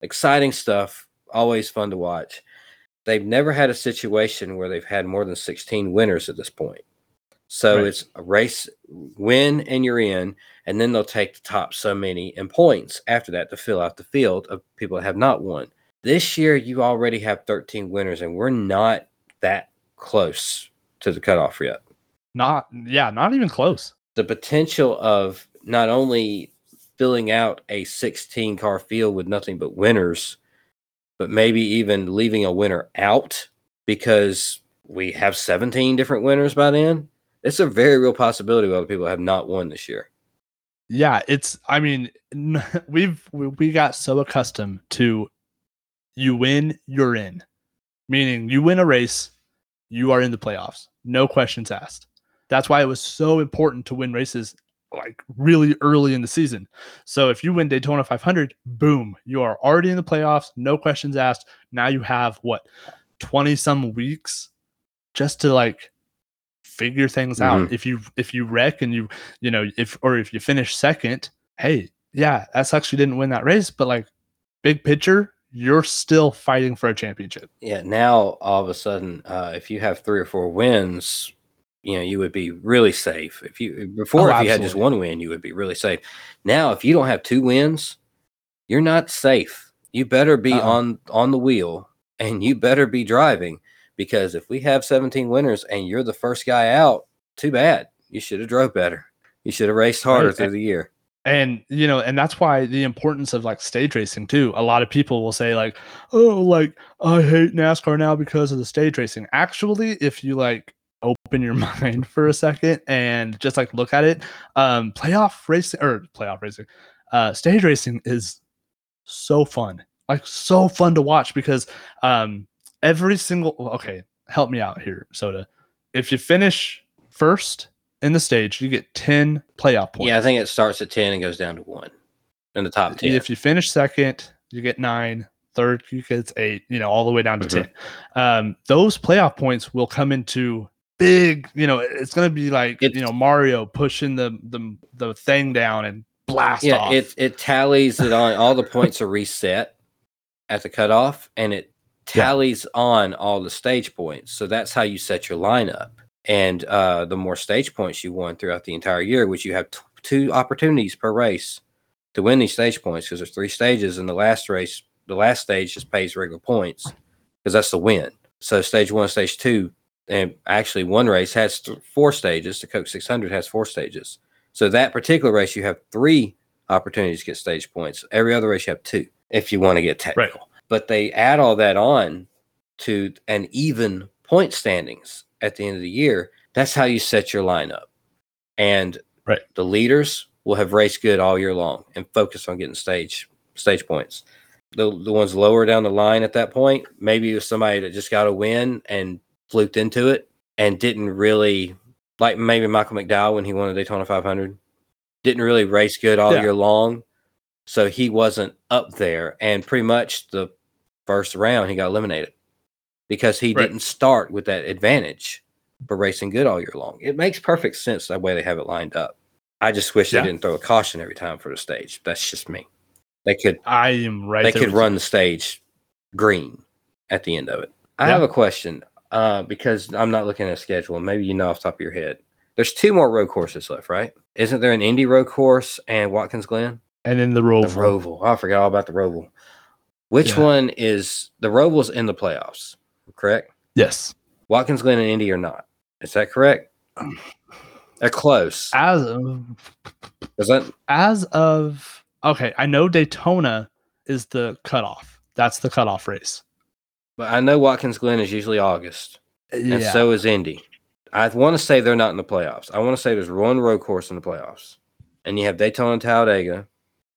Exciting stuff, always fun to watch. They've never had a situation where they've had more than 16 winners at this point. So Right. it's a race win and you're in, and then they'll take the top so many in points after that to fill out the field of people that have not won. This year, you already have 13 winners, and we're not that close to the cutoff yet. Not yeah, not even close. The potential of not only filling out a 16 car field with nothing but winners, but maybe even leaving a winner out because we have 17 different winners by then. It's a very real possibility of other people have not won this year. Yeah, it's I mean <laughs> we've we, we got so accustomed to you win, you're in. Meaning you win a race, you are in the playoffs. No questions asked. That's why it was so important to win races like really early in the season. So if you win Daytona 500, boom, you are already in the playoffs, no questions asked. Now you have what 20 some weeks just to like figure things out. Mm-hmm. If you if you wreck and you you know if or if you finish second, hey, yeah, that sucks you didn't win that race, but like big picture, you're still fighting for a championship. Yeah, now all of a sudden, uh, if you have three or four wins, you know you would be really safe. If you before, Oh, if you had just one win, you would be really safe. Now, if you don't have two wins, you're not safe. You better be Uh-uh. on on the wheel, and you better be driving because if we have 17 winners and you're the first guy out, too bad. You should have drove better. You should have raced harder Right. through the year. And you know, and that's why the importance of like stage racing too. A lot of people will say like, "Oh, like I hate NASCAR now because of the stage racing." Actually, if you like open your <laughs> mind for a second and just like look at it, um playoff racing or playoff racing, uh stage racing is so fun. Like so fun to watch because um every single okay, help me out here, Soda. If you finish first in the stage, you get 10 playoff points. Yeah, I think it starts at 10 and goes down to one in the top 10. If you finish second, you get nine. Third, you get eight. You know, all the way down to Mhm. ten. Um, those playoff points will come into big. You know, it's going to be like It- you know Mario pushing the the the thing down and blast yeah, off. it it tallies it on all the points are reset at the cutoff, and it Yeah. tallies on all the stage points. So that's how you set your lineup. And uh, the more stage points you won throughout the entire year, which you have t- two opportunities per race to win these stage points, because there's three stages, and the last race, the last stage just pays regular points because that's the win. So stage one, stage two, and actually one race has th- four stages. The Coke 600 has four stages. So that particular race, you have three opportunities to get stage points. Every other race, you have two if you want to get technical. But they add all that on to an even point standings at the end of the year. That's how you set your lineup. and Right. the leaders will have raced good all year long and focus on getting stage stage points. The the ones lower down the line at that point, maybe it was somebody that just got a win and fluked into it and didn't really like maybe Michael McDowell when he won the Daytona 500 didn't really race good all Yeah. year long, so he wasn't up there. And pretty much the first round he got eliminated because he Right. didn't start with that advantage for racing good all year long. It makes perfect sense that way they have it lined up. I just wish Yeah. they didn't throw a caution every time for the stage. That's just me. They could I am right. they could run you. the stage green at the end of it. I Yeah. have a question uh, because I'm not looking at a schedule. and Maybe you know off the top of your head. There's two more road courses left, right? Isn't there an Indy road course and Watkins Glen? and then the Roval. The Roval. Roval. Oh, I forgot all about the Roval. Which Yeah. one is the Roval's in the playoffs? Correct. Yes. Watkins Glen and Indy are not. Is that correct? <sighs> They're close. As of, Is that as of okay, I know Daytona is the cutoff. That's the cutoff race. but I know Watkins Glen is usually August. and Yeah. so is Indy. I want to say they're not in the playoffs. I want to say there's one road course in the playoffs, and you have Daytona and Talladega.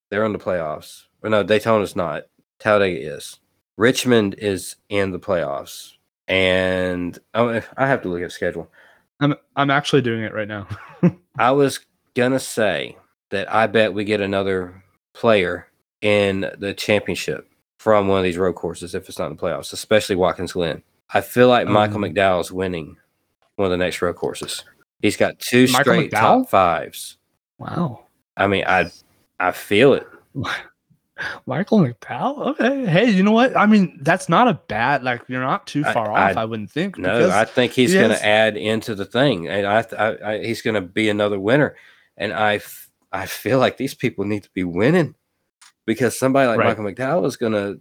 They're in the playoffs. Or no, Daytona's not. Talladega is. Richmond is in the playoffs, and oh, I have to look at schedule. I'm I'm actually doing it right now. <laughs> I was gonna say that I bet we get another player in the championship from one of these road courses if it's not in the playoffs, especially Watkins Glen. I feel like Michael Um, McDowell is winning one of the next road courses. He's got two Michael straight McDowell? top fives. wow. I mean, I I feel it. <laughs> Michael McDowell. Okay. Hey, you know what? I mean, that's not a bad. Like, you're not too far I- off. I wouldn't think. No, I think he's he going to add into the thing, and I, I, I he's going to be another winner. And I, f- I feel like these people need to be winning because somebody like Right. Michael McDowell is going to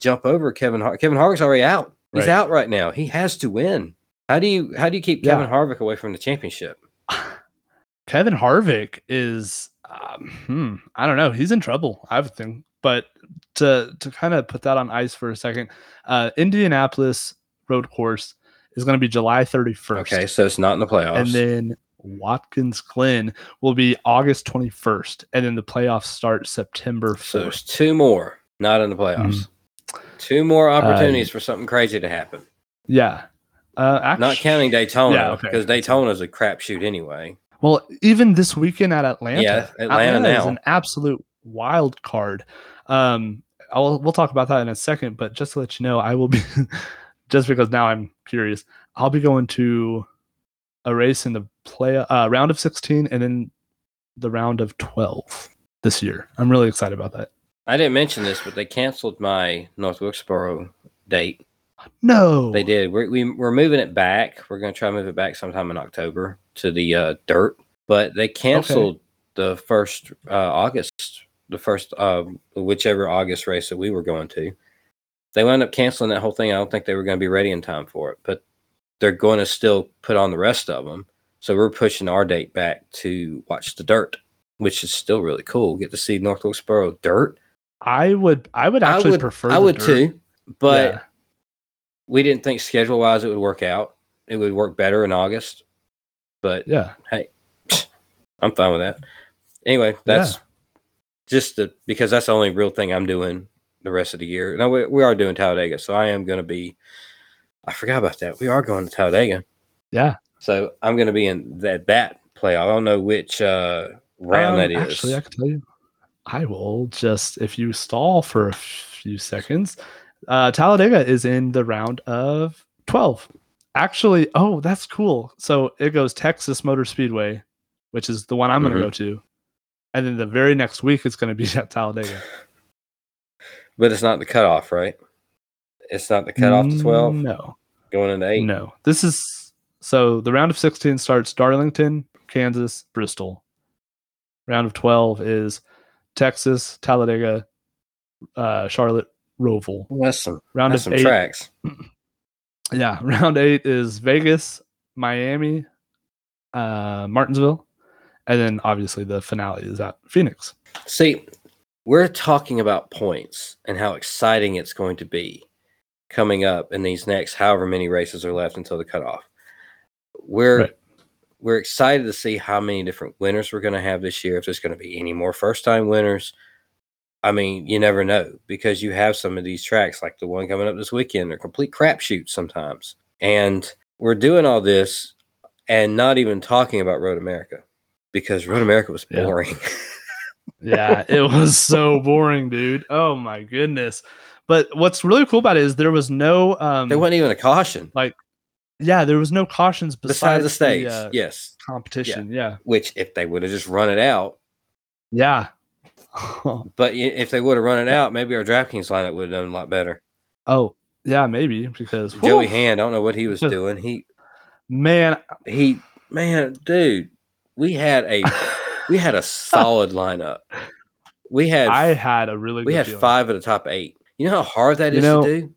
jump over Kevin. Har- Kevin Harvick's already out. He's Right. out right now. He has to win. How do you how do you keep Yeah. Kevin Harvick away from the championship? <sighs> Kevin Harvick is, um, hmm, I don't know. He's in trouble, I would think. But to to kind of put that on ice for a second, uh, Indianapolis road course is going to be July 31st. Okay, so it's not in the playoffs. And then Watkins Glen will be August 21st. And then the playoffs start September 4th. so there's two more not in the playoffs. Two more opportunities for something crazy to happen. yeah. Uh, actually, Not counting Daytona Yeah, okay. because Daytona's a crapshoot anyway. Well, even this weekend at Atlanta, Yeah, Atlanta is now. an absolute wild card. Um, I'll we'll talk about that in a second, but just to let you know, I will be <laughs> just because now I'm curious. I'll be going to a race in the play uh, round of 16 and then the round of 12 this year. I'm really excited about that. I didn't mention this, but they canceled my North Wilkesboro date. No, They did. We're, we, we're moving it back. We're going to try to move it back sometime in October to the uh, dirt. But they canceled the first uh, August, the first uh, whichever August race that we were going to. They wound up canceling that whole thing. I don't think they were going to be ready in time for it, but they're going to still put on the rest of them. So we're pushing our date back to watch the dirt, which is still really cool. Get to see North Wilkesboro dirt. I would I would I actually would prefer. I would dirt. too, but Yeah. we didn't think schedule wise it would work out. It would work better in August, but yeah, hey, I'm fine with that. Anyway, that's just the because that's the only real thing I'm doing the rest of the year. No, we, we are doing Talladega, so I am going to be. I forgot about that. We are going to Talladega, yeah. so I'm going to be in that that playoff. I don't know which uh, round Um, that is. Actually, I can tell you. I will just if you stall for a few seconds. Uh, Talladega is in the round of twelve. Actually, oh, that's cool. So it goes Texas Motor Speedway, which is the one I'm going to go to, and then the very next week it's going to be <laughs> at Talladega. but it's not the cutoff, right? It's not the cutoff to twelve No, going into eight. no. This is so the round of sixteen starts Darlington, Kansas, Bristol. Round of twelve is Texas, Talladega, uh, Charlotte, Roval. Well, that's some Round that's of some eight, tracks. <clears throat> yeah. <laughs> Round eight is Vegas, Miami, uh, Martinsville, and then obviously the finale is at Phoenix. See, we're talking about points and how exciting it's going to be coming up in these next however many races are left until the cutoff. We're Right. we're excited to see how many different winners we're going to have this year. If there's going to be any more first time winners, I mean, you never know because you have some of these tracks, like the one coming up this weekend, they're complete crapshoots sometimes. And we're doing all this and not even talking about Road America because Road America was boring. <laughs> yeah, it was so boring, dude. Oh my goodness. But what's really cool about it is there was no um there wasn't even a caution Like yeah, there was no cautions beside besides the stage. uh, yes. competition. Yeah. Which, if they would have just run it out, Yeah. <laughs> but if they would have run it out, maybe our DraftKings lineup would have done a lot better. oh, yeah, maybe because Joey whew, Hand, I don't know what he was doing. He man, he man, dude, we had a we had a solid lineup. We had I had a really we good had feeling. five of the top eight. You know how hard that You is know- to do?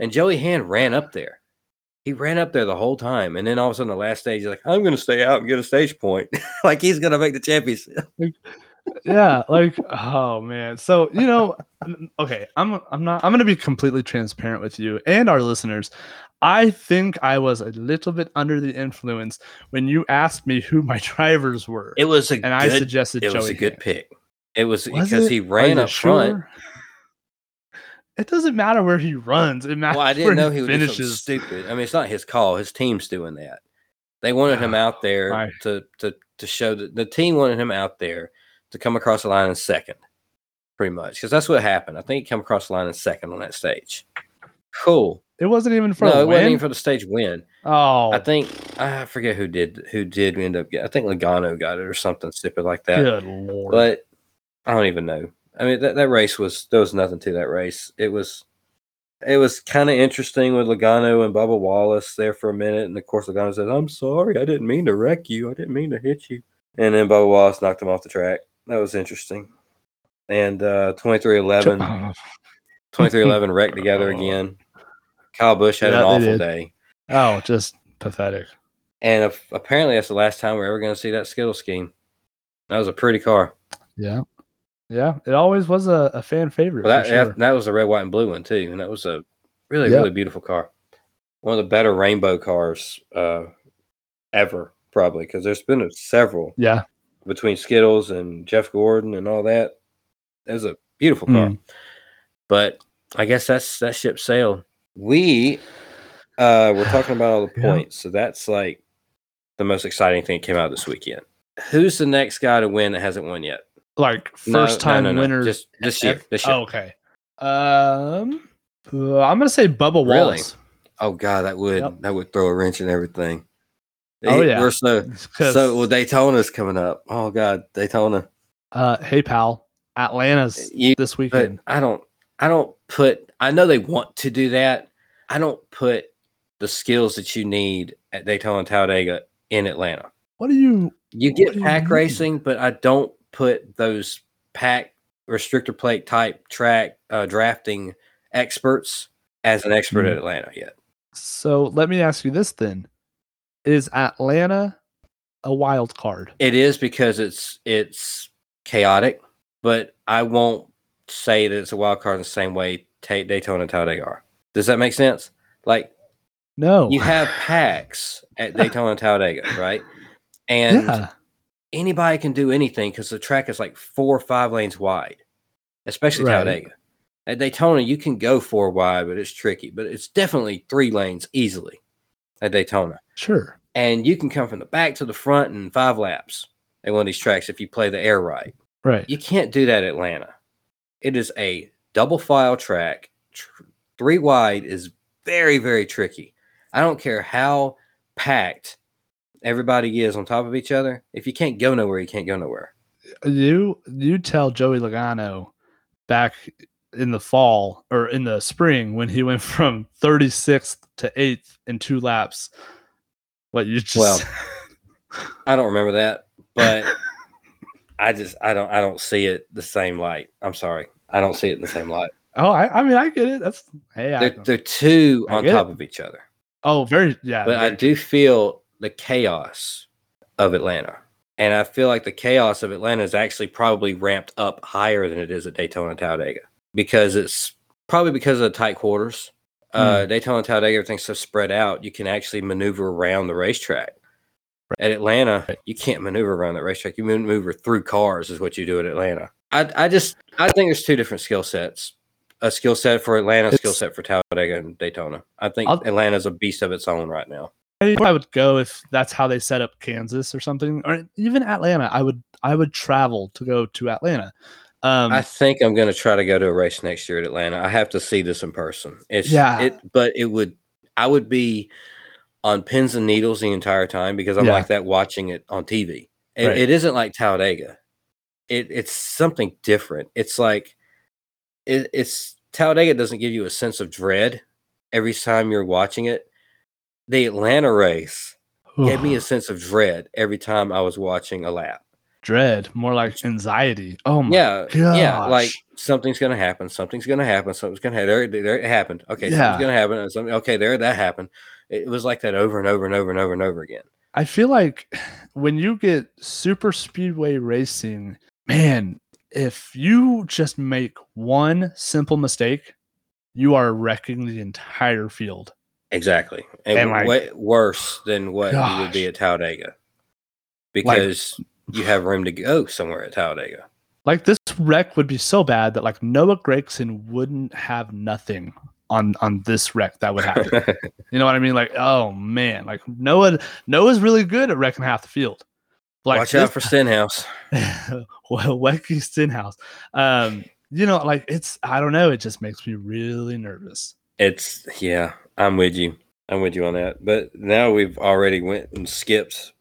And Joey Hand ran up there. He ran up there the whole time. And then all of a sudden the last stage, he's like, I'm gonna stay out and get a stage point. <laughs> like he's gonna make the championship. yeah like oh man so you know okay i'm i'm not i'm gonna be completely transparent with you and our listeners i think i was a little bit under the influence when you asked me who my <laughs> drivers were It was a and i good, suggested it was joey a good pick. It was, Was because it? he ran up front. it doesn't matter where he runs it matters Well, I didn't know he do finishes stupid. I mean, it's not his call. His team's doing that. They wanted him ah, out there I- to to to show that the team wanted him out there to come across the line in second, pretty much, because that's what happened. I think he came across the line in second on that stage. Cool. It wasn't even for no, it wasn't even for the stage win. oh I think I forget who did who did end up. Getting, I think Logano got it or something stupid like that. good lord But I don't even know. I mean, that, that race was there was nothing to that race. It was it was kind of interesting with Logano and Bubba Wallace there for a minute, and of course Logano says, "I'm sorry, I didn't mean to wreck you. I didn't mean to hit you." And then Bubba Wallace knocked him off the track. That was interesting. And uh, 23XI, <laughs> 23XI wrecked together <laughs> again. Kyle Busch had Yeah, an awful day. oh just pathetic And if, apparently, that's the last time we're ever going to see that Skittle scheme. That was a pretty car. yeah yeah it always was a, a fan favorite Well, that, sure. that that was a red, white, and blue one too, and that was a really, Yeah. really beautiful car. One of the better rainbow cars uh, ever, probably, because there's been several yeah between Skittles and Jeff Gordon and all that. It was a beautiful car, Mm. but I guess that's that ship sailed. We uh, we're talking about all the Yeah. points, so that's like the most exciting thing that came out this weekend. Who's the next guy to win that hasn't won yet? like No, first time no, no, no, winners just this year. This year. Oh, okay. Um, uh, I'm gonna say Bubba Really? Wallace. Oh god, that would Yep. that would throw a wrench in everything. Oh, yeah. we're so <laughs> so. Well, Daytona's coming up. Oh god, Daytona. uh, hey pal, Atlanta's You, this weekend. I don't. I don't put. I know they want to do that. I don't put the skills that you need at Daytona and Talladega in Atlanta. What do you? You get do you pack racing, but I don't put those pack restrictor plate type track uh, drafting experts as an expert Mhm. at Atlanta yet. So let me ask you this then: Is Atlanta a wild card? It is because it's it's chaotic, but I won't say that it's a wild card in the same way Daytona and Talladega are. Does that make sense? Like No. you have packs at Daytona and Talladega, <laughs> right? And yeah. anybody can do anything because the track is like four or five lanes wide, especially Right. Talladega. At Daytona, you can go four wide, but it's tricky. But it's definitely three lanes easily at Daytona. Sure. And you can come from the back to the front in five laps at one of these tracks if you play the air right. Right. You can't do that at Atlanta. It is a double file track. Tr- three wide is very, very tricky. I don't care how packed everybody is on top of each other. If you can't go nowhere, you can't go nowhere. You you tell Joey Logano back in the fall or in the spring when he went from 36th to 8th in two laps. What you just Well, I don't remember that, but <laughs> I just I don't I don't see it the same light. I'm sorry. I don't see it in the same light. Oh, I, I mean, I get it. That's hey, They're, they're two I on top it. of each other. oh, very yeah. but I very- do feel the chaos of Atlanta. And I feel like the chaos of Atlanta is actually probably ramped up higher than it is at Daytona and Talladega because it's probably because of the tight quarters. Uh, Daytona and Talladega, everything's so spread out, you can actually maneuver around the racetrack. At Atlanta, you can't maneuver around that racetrack. You maneuver through cars, is what you do at Atlanta. I, I just, I think there's two different skill sets. A skill set for Atlanta, a skill set for Talladega and Daytona. I think I'll- Atlanta's a beast of its own right now. I I would go if that's how they set up Kansas or something, or even Atlanta. I would I would travel to go to Atlanta. Um, I think I'm going to try to go to a race next year at Atlanta. I have to see this in person. It's Yeah. it, but it would. I would be on pins and needles the entire time because I'm Yeah. like that watching it on TV. It, Right. it isn't like Talladega. It it's something different. It's like it, it's Talladega doesn't give you a sense of dread every time you're watching it. The Atlanta race gave me a sense of dread every time I was watching a lap. dread, more like anxiety. Oh my Yeah, yeah, like something's gonna happen. Something's gonna happen. Something's gonna happen. There, there it happened. Okay, Yeah. something's gonna happen. Something. Okay, there that happened. It was like that over and over and over and over and over again. I feel like <sighs> when you get super speedway racing, man, if you just make one simple mistake, you are wrecking the entire field. Exactly, and, And, like- worse than what you would be Gosh. at Talladega, because you have room to go somewhere at Talladega. Like this wreck would be so bad that like Noah Gragson wouldn't have nothing on on this wreck that would happen. <laughs> you know what I mean? Like, oh man, like Noah Noah's really good at wrecking half the field. Like Watch out for Stenhouse. <laughs> well, Wecky Stenhouse. Um, you know, like it's I don't know, it just makes me really nervous. It's yeah, I'm with you. I'm with you on that. But now we've already went and skipped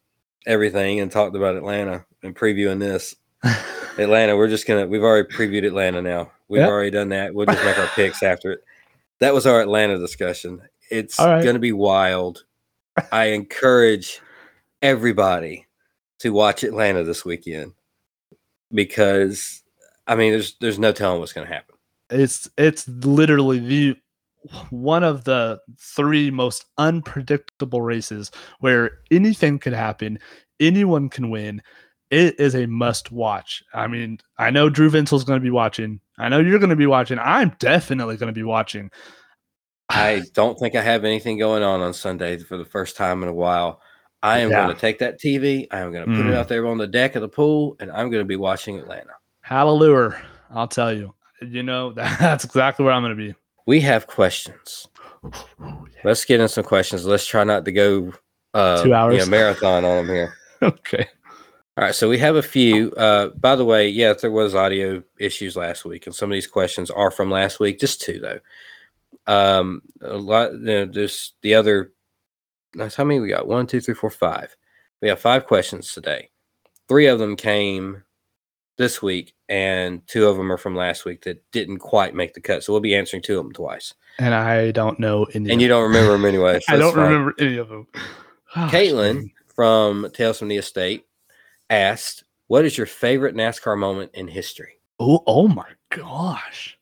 everything and talked about Atlanta and previewing this. <laughs> Atlanta, we're just gonna we've already previewed Atlanta now. We've Yep. already done that. We'll just make our picks after it. That was our Atlanta discussion. It's right. gonna be wild. I encourage everybody to watch Atlanta this weekend because I mean there's there's no telling what's gonna happen. it's it's literally the one of the three most unpredictable races where anything could happen, anyone can win. It is a must watch. I mean, I know Drew Vincel's going to be watching. I know you're going to be watching. I'm definitely going to be watching. I don't think I have anything going on on Sunday for the first time in a while. I am Yeah. going to take that TV. I am going to put Mm. it out there on the deck of the pool, and I'm going to be watching Atlanta. Hallelujah. I'll tell you. You know, <laughs> that's exactly where I'm going to be. We have questions. Let's get in some questions. Let's try not to go uh, Two you know, hours. <laughs> marathon on them here. okay. All right, so we have a few. Uh, by the way, yes, there was audio issues last week, and some of these questions are from last week. Just two though. Um, a lot. You know, there's the other. That's how many we got? One, two, three, four, five. We have five questions today. Three of them came this week, and two of them are from last week that didn't quite make the cut. So we'll be answering two of them twice. And I don't know any. And you don't remember them anyway. so <laughs> I don't fine. remember any of them. <sighs> Gosh, Caitlin from Tales from the Estate asked, "What is your favorite NASCAR moment in history?" Oh, oh my gosh.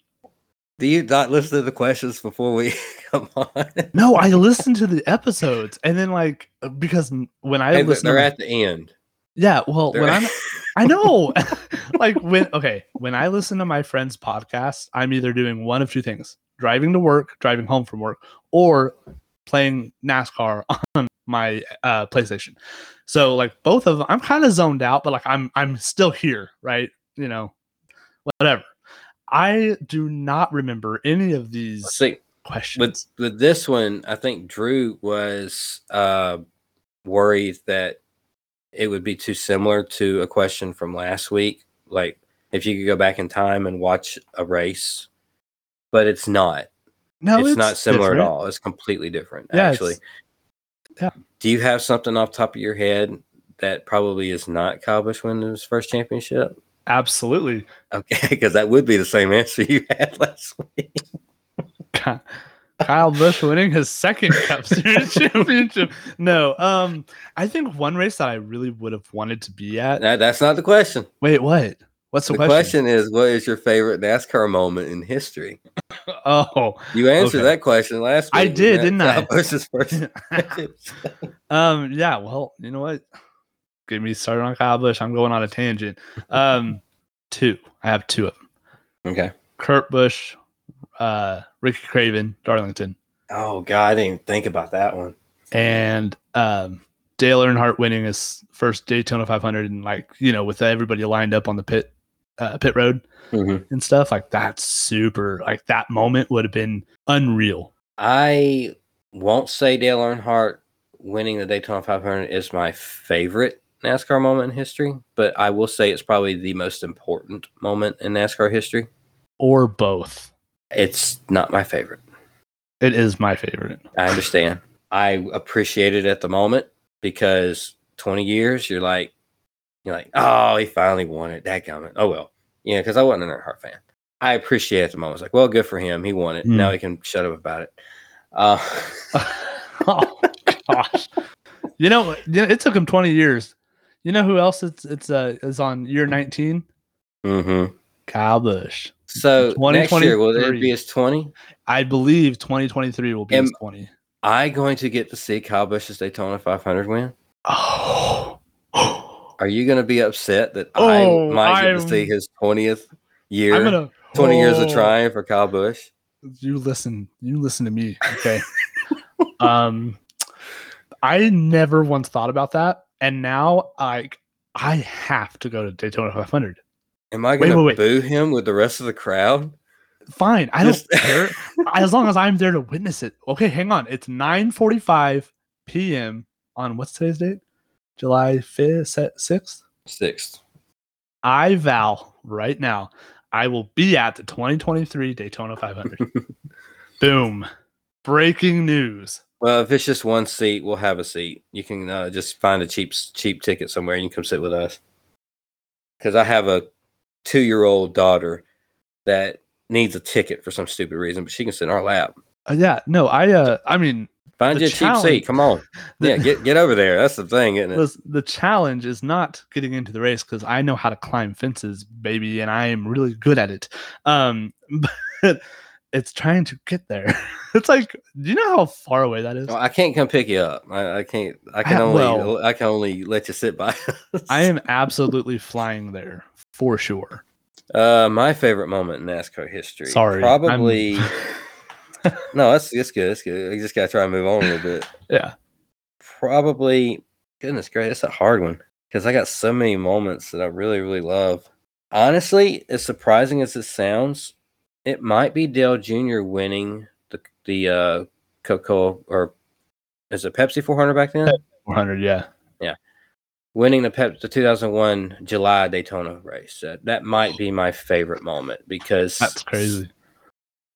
Do you not listen to the questions before we <laughs> come on? No, I listened to the episodes and then like because when I Hey, listen, they're to at the end. yeah, well, They're when at- I'm, I <laughs> know, <laughs> like when okay, when I listen to my friend's podcast, I'm either doing one of two things: driving to work, driving home from work, or playing NASCAR on my uh, PlayStation. So like both of them, I'm kind of zoned out, but like I'm I'm still here, right? You know, whatever. I do not remember any of these Let's see, questions. with with this one, I think Drew was uh, worried that it would be too similar to a question from last week. Like if you could go back in time and watch a race, but it's not. no, it's, not similar different. at all. It's completely different, Yeah, actually. Yeah. Do you have something off the top of your head that probably is not Kyle Busch winning his first championship? Absolutely. Okay, <laughs> because that would be the same answer you had <laughs> last week. Kyle Busch winning his second <laughs> Cup Series championship. No, um, I think one race that I really would have wanted to be at. That, that's not the question. Wait, what? What's the, The, question? question? is, what is your favorite NASCAR moment in history? <laughs> Oh, You answered Okay. that question last week. I did, didn't I? Busch's first <laughs> <laughs> um, yeah. Well, you know what? Get me started on Kyle Busch. I'm going on a tangent. Um, two. I have two of them. okay. Kurt Busch, uh, Ricky Craven, Darlington, Oh God, I didn't even think about that one. and um, Dale Earnhardt winning his first Daytona 500 and like you know with everybody lined up on the pit uh, pit road Mhm. and stuff like that's super like that moment would have been unreal. I won't say Dale Earnhardt winning the Daytona 500 is my favorite NASCAR moment in history, but I will say it's probably the most important moment in NASCAR history. Or both. It's not my favorite. It is my favorite. I understand. I appreciate it at the moment because 20 years, you're like, you're like, oh, he finally won it. That comment. Oh well, yeah, because I wasn't an Earnhardt fan. I appreciate it at the moment. It's like, well, good for him. He won it. Mm. Now he can shut up about it. Uh, <laughs> oh gosh. You know, it took him 20 years. You know who else it's it's uh is on year 19? Mm-hmm. Kyle Busch. So next year, will it be his 20? I believe 2023 will be his 20. I going to get to see Kyle Busch's Daytona 500 win? Oh. Are you going to be upset that Oh, I might get to see his 20th year, I'm gonna 20 years of Oh. trying for Kyle Busch? you listen you listen to me okay <laughs> um i never once thought about that and now i i have to go to daytona 500 Am I going to boo him with the rest of the crowd? fine i don't <laughs> care as long as i'm there to witness it okay hang on it's 9 45 p.m on what's today's date july 5th 6th Sixth. i vow right now i will be at the 2023 daytona 500 <laughs> boom breaking news Well, if it's just one seat, we'll have a seat. You can uh, just find a cheap cheap ticket somewhere and you can come sit with us. Because I have a two year old daughter that needs a ticket for some stupid reason, but she can sit in our lap. Uh, yeah, no, I uh I mean Find you a cheap seat. Come on. <laughs> the, Yeah, get get over there. That's the thing, isn't it? the challenge is not getting into the race because I know how to climb fences, baby, and I am really good at it. Um <laughs> but it's trying to get there. <laughs> It's like, do you know how far away that is? Well, I can't come pick you up. I, I can't. I can I- only. well- I can only let you sit by. us. I am absolutely flying there for sure. Uh, my favorite moment in NASCAR history. Sorry, probably. No, that's that's good. That's good. You just gotta try and move on a little bit. <laughs> Yeah. Probably. Goodness gracious, that's a hard one because I got so many moments that I really, really love. Honestly, as surprising as it sounds, it might be Dale Jr. winning the the uh, Coca or is it Pepsi 400 back then? 400, yeah. Yeah, winning the Pep the 2001 July Daytona race. That that might be my favorite moment because That's crazy.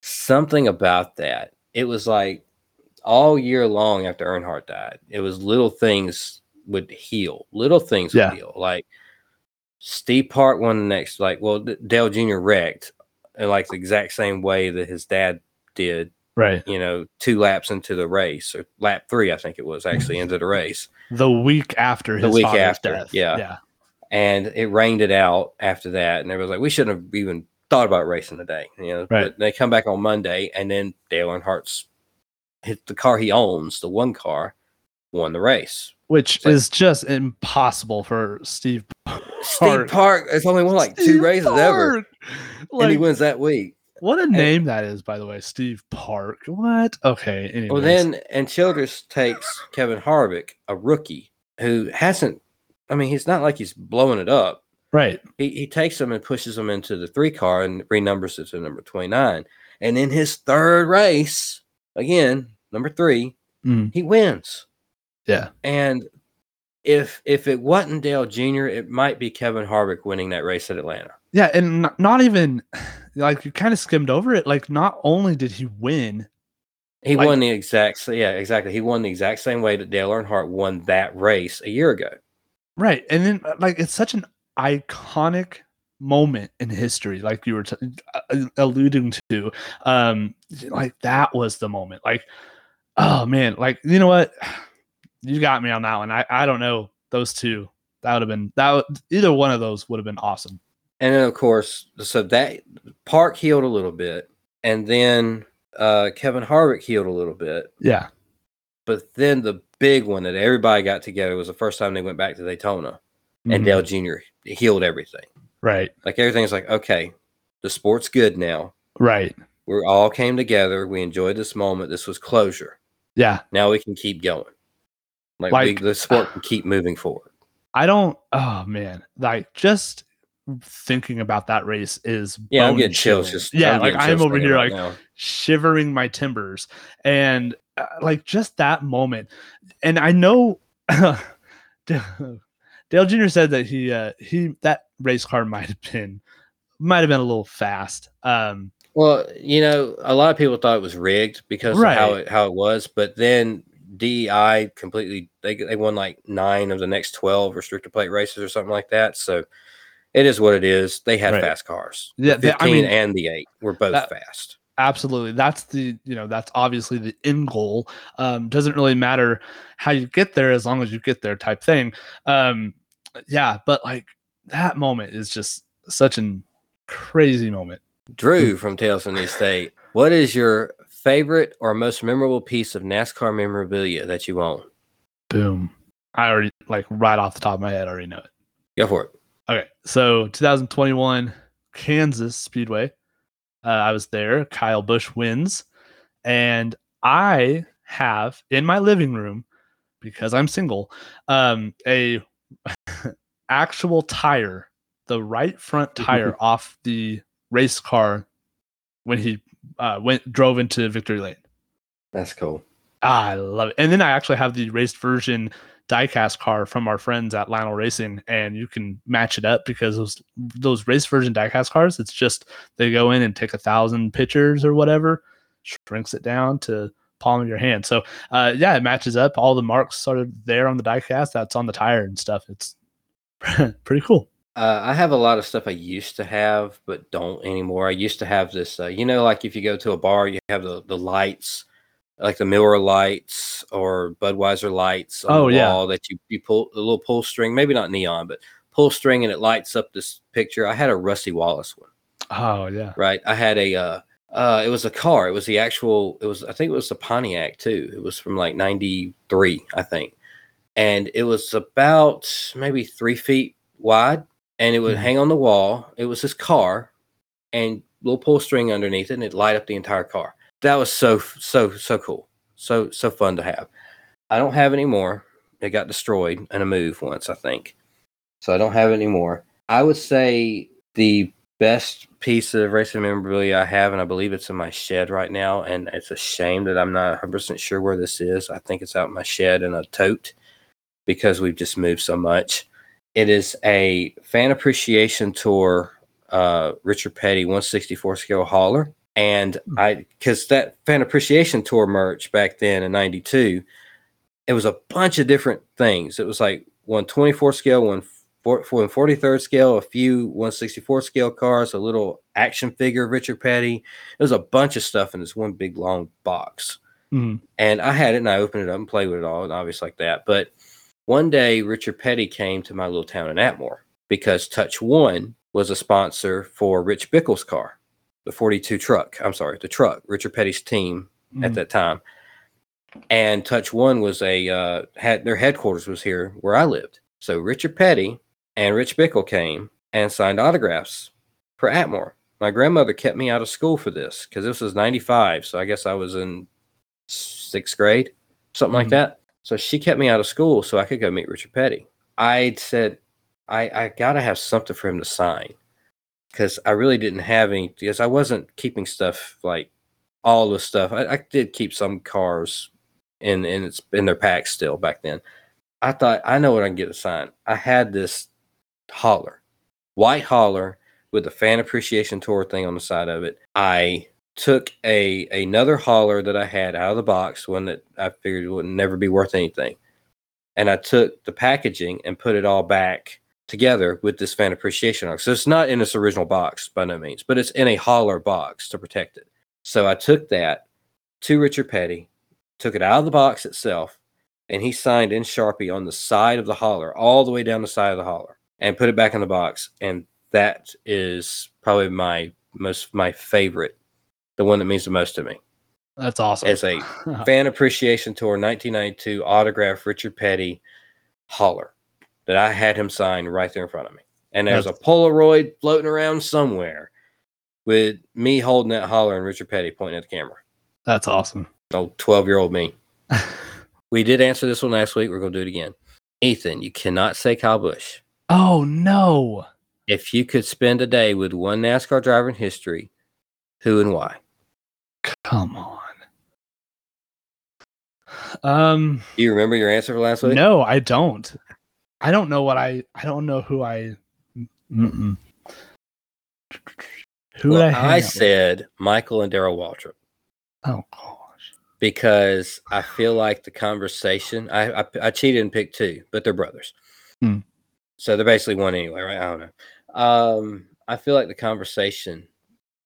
Something about that. It was like all year long after Earnhardt died. It was little things would heal. Little things would heal. Like Steve Park won the next. Like well, Dale Jr. wrecked in like the exact same way that his dad did. Right. You know, two laps into the race or lap three, I think it was actually into the race. The week after his The week after, death. yeah. Yeah. and it rained it out after that. And it was like, we shouldn't have even thought about racing today. You know, Right. but they come back on Monday, and then Dale Earnhardt's hit the car he owns, the one car, won the race. Which like- is just impossible for Steve Steve Park. Park has only won like two Steve races ever, Park! and he wins that week. What a name that is, by the way, Steve Park. What? Okay. Anyways. Well, then, and Childress takes Kevin Harvick, a rookie who hasn't. I mean, he's not like he's blowing it up. Right. He, he takes them and pushes them into the three car and renumbers it to number 29. And in his third race, again, number three, Mm, he wins. yeah. And if if it wasn't Dale Jr., it might be Kevin Harvick winning that race at Atlanta. Yeah, and not, not even like you kind of skimmed over it. Like, not only did he win, He Like- won the exact yeah, exactly. He won the exact same way that Dale Earnhardt won that race a year ago. right? And then uh, like it's such an iconic moment in history, like you were t- uh, alluding to. Um, like that was the moment. Like, oh man, like you know what? You got me on that one. I I don't know those two. That would have been that. Either one of those would have been awesome. And then of course, so that Park healed a little bit, and then uh, Kevin Harvick healed a little bit. Yeah. But then the big one that everybody got together was the first time they went back to Daytona, and Mhm. Dale Jr. healed everything. Right. Like everything's like, okay, the sport's good now. Right. We all came together. We enjoyed this moment. This was closure. Yeah. Now we can keep going. Like, Like- we, the sport can keep moving forward. I don't. Oh man, like just thinking about that race is Yeah, I'm getting chills. Just yeah, I'm like I'm over here right like now. shivering my timbers, and uh, like just that moment. And I know <laughs> Dale Jr. said that he uh he that race car <laughs> might have been might have been a little fast. Um, Well, you know, a lot of people thought it was rigged because of how it how it was, but then DEI completely they they won like nine of the next twelve restrictor plate races or something like that. So it is what it is. They have Right. fast cars. Yeah, the they- I mean, and the eight were both that- fast. absolutely that's the you know that's obviously the end goal um doesn't really matter how you get there as long as you get there type thing um yeah but like that moment is just such an crazy moment Drew from Tales from the Estate. What is your favorite or most memorable piece of NASCAR memorabilia that you own? boom i already like right off the top of my head I already know it Go for it. okay so 2021 kansas speedway uh, i was there kyle busch wins and i have in my living room because i'm single um a <laughs> actual tire the right front tire off the race car when he uh, went drove into victory lane That's cool. Ah, I love it. And then I actually have the raced version diecast car from our friends at Lionel Racing, and you can match it up because those those race version diecast cars, it's just they go in and take a thousand pictures or whatever, shrinks it down to palm of your hand. So uh, yeah, it matches up. All the marks sort of there on the diecast. That's on the tire and stuff. It's <laughs> pretty cool. Uh, I have a lot of stuff I used to have, but don't anymore. I used to have this, uh, you know, like if you go to a bar, you have the, the lights, like the Miller lights or Budweiser lights on Oh, the yeah. that you, you pull a little pull string, maybe not neon, but pull string and it lights up this picture. I had a Rusty Wallace one, Oh yeah. right? I had a, uh, uh, it was a car. It was the actual, it was, I think it was a Pontiac too. It was from like 93, I think. And it was about maybe three feet wide and it would Mhm. hang on the wall. It was this car and little pull string underneath it, and it light up the entire car. That was so so so cool, so so fun to have. I don't have any more. It got destroyed in a move once, I think, so I don't have it anymore. I would say the best piece of racing memorabilia I have, and I believe it's in my shed right now. And it's a shame that I'm not 100% sure where this is. I think it's out in my shed in a tote because we've just moved so much. It is a fan appreciation tour, uh, Richard Petty 164 scale hauler. And hmm. I, because that fan appreciation tour merch back then in 92, it was a bunch of different things. It was like 124 scale, 140 for, for 43rd scale, a few 164 scale cars, a little action figure, Richard Petty. There's a bunch of stuff in this one big long box. Mm-hmm. And I had it and I opened it up and played with it all and obvious like that. But one day Richard Petty came to my little town in Atmore because Touch One was a sponsor for Rich Bickle's car, the 42 truck. I'm sorry, the truck, Richard Petty's team mm-hmm. at that time. And Touch One was a uh, had their headquarters was here where I lived. So Richard Petty and Rich Bickle came and signed autographs for Atmore. My grandmother kept me out of school for this because this was 95. So I guess I was in sixth grade, something like Mhm. that. So she kept me out of school so I could go meet Richard Petty. I said, I, I got to have something for him to sign because I really didn't have any, because I wasn't keeping stuff like all the stuff. I, I did keep some cars in, in, its, in their packs still back then. I thought, I know what I can get to sign. I had this hauler, white hauler with the fan appreciation tour thing on the side of it. I took a another hauler that I had out of the box, one that I figured would never be worth anything, and I took the packaging and put it all back together with this fan appreciation box. So it's not in its original box by no means, but it's in a hauler box to protect it. So I took that to Richard Petty, took it out of the box itself, and he signed in Sharpie on the side of the hauler, all the way down the side of the hauler, and put it back in the box. And that is probably my most my favorite, the one that means the most to me. That's awesome. As a <laughs> fan appreciation tour 1992 autograph Richard Petty hauler that I had him sign right there in front of me. And there's a Polaroid floating around somewhere with me holding that hauler and Richard Petty pointing at the camera. That's awesome. Oh, 12 year old me. <laughs> We did answer this one last week. We're going to do it again. Ethan, you cannot say Kyle Busch. Oh no. If you could spend a day with one NASCAR driver in history, who and why? Come on. Um Do you remember your answer for last week? no, I don't. I don't know what I I don't know who I mm-mm. Who Well, I, I said Michael and Darrell Waltrip Oh gosh. because I feel like the conversation. I I, I cheated and picked two, but they're brothers, Hmm. So they're basically one anyway, right? I don't know. Um, I feel like the conversation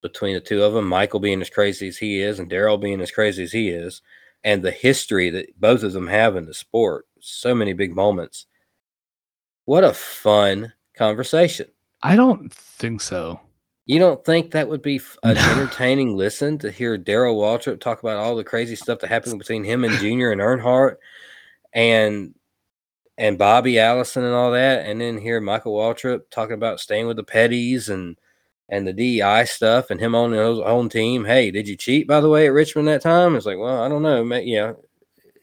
between the two of them, Michael being as crazy as he is, and Darrell being as crazy as he is, and the history that both of them have in the sport, so many big moments. What a fun conversation. I don't think so. You don't think that would be an <laughs> entertaining listen to hear Darrell Waltrip talk about all the crazy stuff that happened between him and Junior and Earnhardt and and Bobby Allison and all that, and then hear Michael Waltrip talking about staying with the Petties and and the DEI stuff and him on his own team. Hey, did you cheat by the way at Richmond that time? It's like, well, I don't know. Yeah,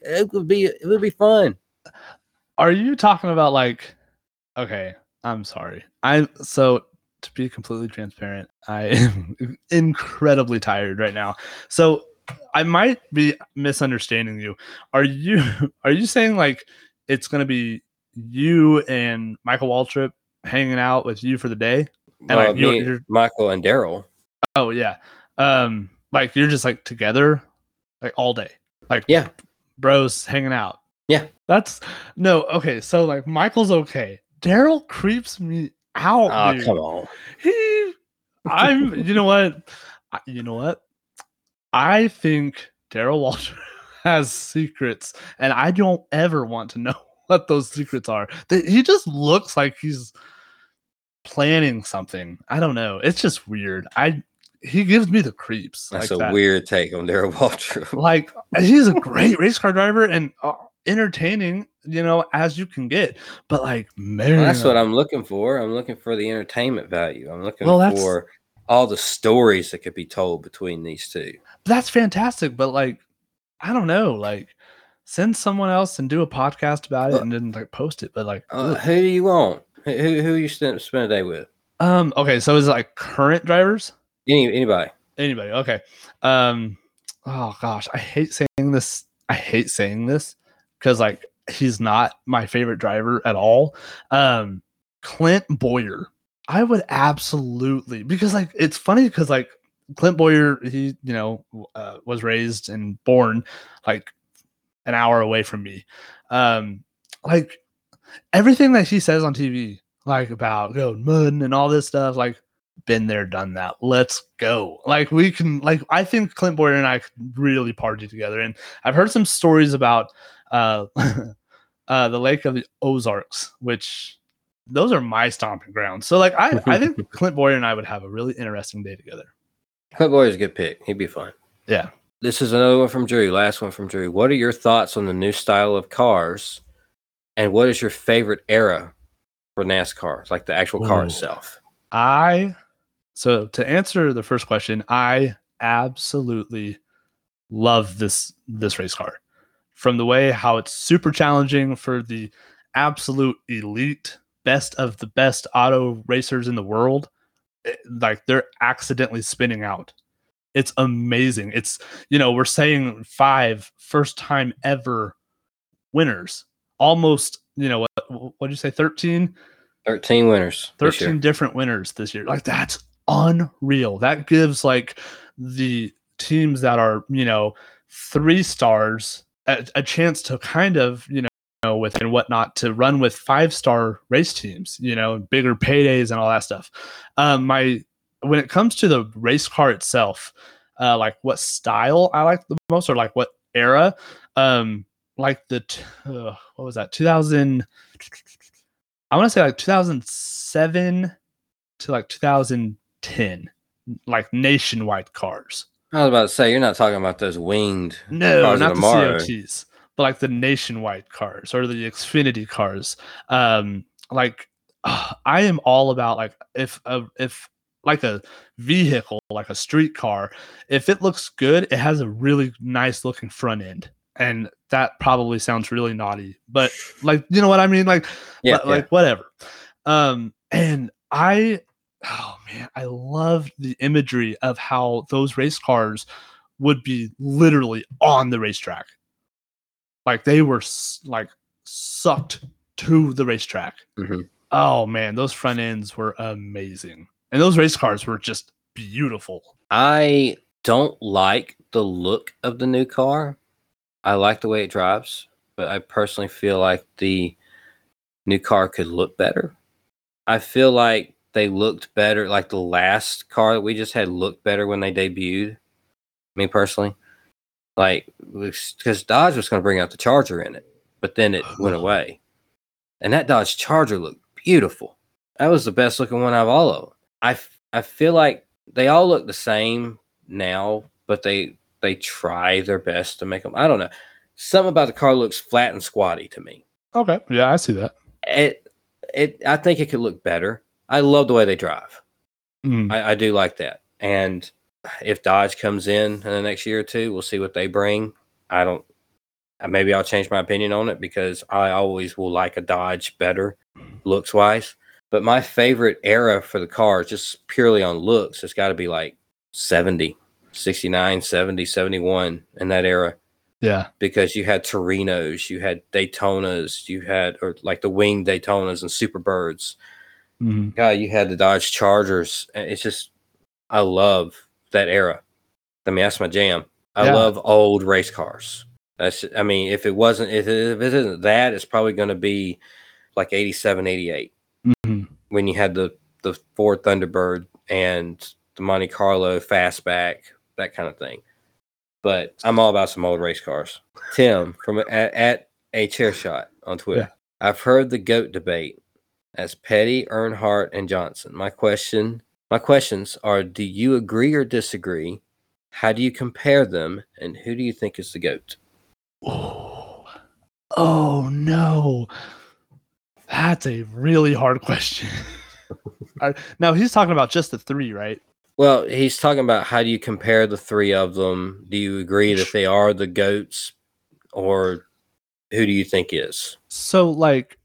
it would be it would be fun. Are you talking about like okay, I'm sorry. I'm so to be completely transparent, I am <laughs> incredibly tired right now. So I might be misunderstanding you. Are you <laughs> are you saying like it's gonna be you and Michael Waltrip hanging out with you for the day? And, like, Uh, you- me, Michael and Darrell. Oh yeah. Um like you're just like together like all day. Like Yeah. bros hanging out. Yeah. That's no, okay. So like Michael's okay. Darrell creeps me out. Oh, dude. come on. He I'm you know what? I- You know what? I think Daryl Walter <laughs> has secrets and I don't ever want to know <laughs> what those secrets are. He just looks like he's planning something. I don't know. It's just weird. I he gives me the creeps. That's like a that. weird take on Darrell <laughs> Waltrip. Like he's a great race car driver and uh, entertaining, you know, as you can get. But like, man, Well, that's what I'm looking for. I'm looking for the entertainment value. I'm looking Well, for all the stories that could be told between these two. that's fantastic. But like, I don't know, like. Send someone else and do a podcast about it Look. and then like post it. But like, Uh, who do you want? Who who, who you spend, spend a day with? um, okay, so is it like current drivers? Any anybody? Anybody? Okay. Um, oh gosh, I hate saying this. I hate saying this because like he's not my favorite driver at all. Um, Clint Bowyer. I would absolutely because like it's funny because like Clint Bowyer, he you know uh, was raised and born like an hour away from me. Um, like everything that he says on TV, like about going mud and all this stuff, like been there, done that. Let's go. Like we can like I think Clint Bowyer and I could really party together. And I've heard some stories about uh <laughs> uh the Lake of the Ozarks, which those are my stomping grounds. So like I, I think <laughs> Clint Bowyer and I would have a really interesting day together. Clint Bowyer's a good pick. He'd be fun. Yeah. This is another one from Drew. Last one from Drew. What are your thoughts on the new style of cars, and what is your favorite era for NASCAR, like the actual car Ooh. itself? I so to answer the first question, I absolutely love this this race car. From the way how it's super challenging for the absolute elite best of the best auto racers in the world. Eh, Like they're accidentally spinning out. It's amazing. It's you know, we're saying five first time ever winners. Almost, you know, what what did you say 13? Thirteen winners. 13 different winners this year. Like that's unreal. That gives like the teams that are, you know, three stars a, a chance to kind of, you know, with and whatnot to run with five star race teams, you know, bigger paydays and all that stuff. Um, my when it comes to the race car itself, uh, like what style I like the most or like what era, um, like the t- uh, what was that 2000 I want to say like 2007 to like 2010, like nationwide cars. I was about to say you're not talking about those winged. No, Cars of not the tomorrow. COTs, like the nationwide cars or the Xfinity cars. Um, like uh, I am all about like if a if like a vehicle, like a street car, if it looks good, it has a really nice looking front end. and that probably sounds really naughty, but like you know what I mean, like Yeah, but, like whatever. Um, and I, oh man, I love the imagery of how those race cars would be literally on the racetrack, like they were like sucked to the racetrack. Mhm. Oh man, those front ends were amazing, and those race cars were just beautiful. I don't like the look of the new car. I like the way it drives, but I personally feel like the new car could look better. I feel like they looked better, like the last car that we just had looked better when they debuted. Me personally, like because Dodge was going to bring out the Charger in it, but then it went <sighs> away, and that Dodge Charger looked beautiful. That was the best looking one out of all of them. I I feel like they all look the same now, but they they try their best to make them. I don't know. Something about the car looks flat and squatty to me. Okay, yeah, I see that. It it I think it could look better. I love the way they drive. Mm, I, I do like that. And if Dodge comes in in the next year or two, we'll see what they bring. I don't. uh, Maybe I'll change my opinion on it because I always will like a Dodge better looks wise. But my favorite era for the car, just purely on looks, it's got to be like 70, 69, 70, 71 in that era yeah, because you had Torinos, you had Daytonas, you had or like the winged Daytonas and Superbirds. mhm. God, you had the Dodge Chargers. It's just, I love that era. I mean, that's my jam. I Yeah. love old race cars. That's, I mean, if it wasn't, if it, if it isn't that, it's probably going to be like 87, 88 Mhm. when you had the, the Ford Thunderbird and the Monte Carlo fastback, that kind of thing. But I'm all about some old race cars. Tim from at, at a chair shot on Twitter. I've heard the goat debate as Petty, Earnhardt, and Johnson. My question, my questions are: Do you agree or disagree? How do you compare them, and who do you think is the goat? Oh, <sighs> oh no. That's a really hard question. <laughs> Right, now he's talking about just the three, right? Well, he's talking about how do you compare the three of them? Do you agree that they are the goats, or who do you think is? So, like,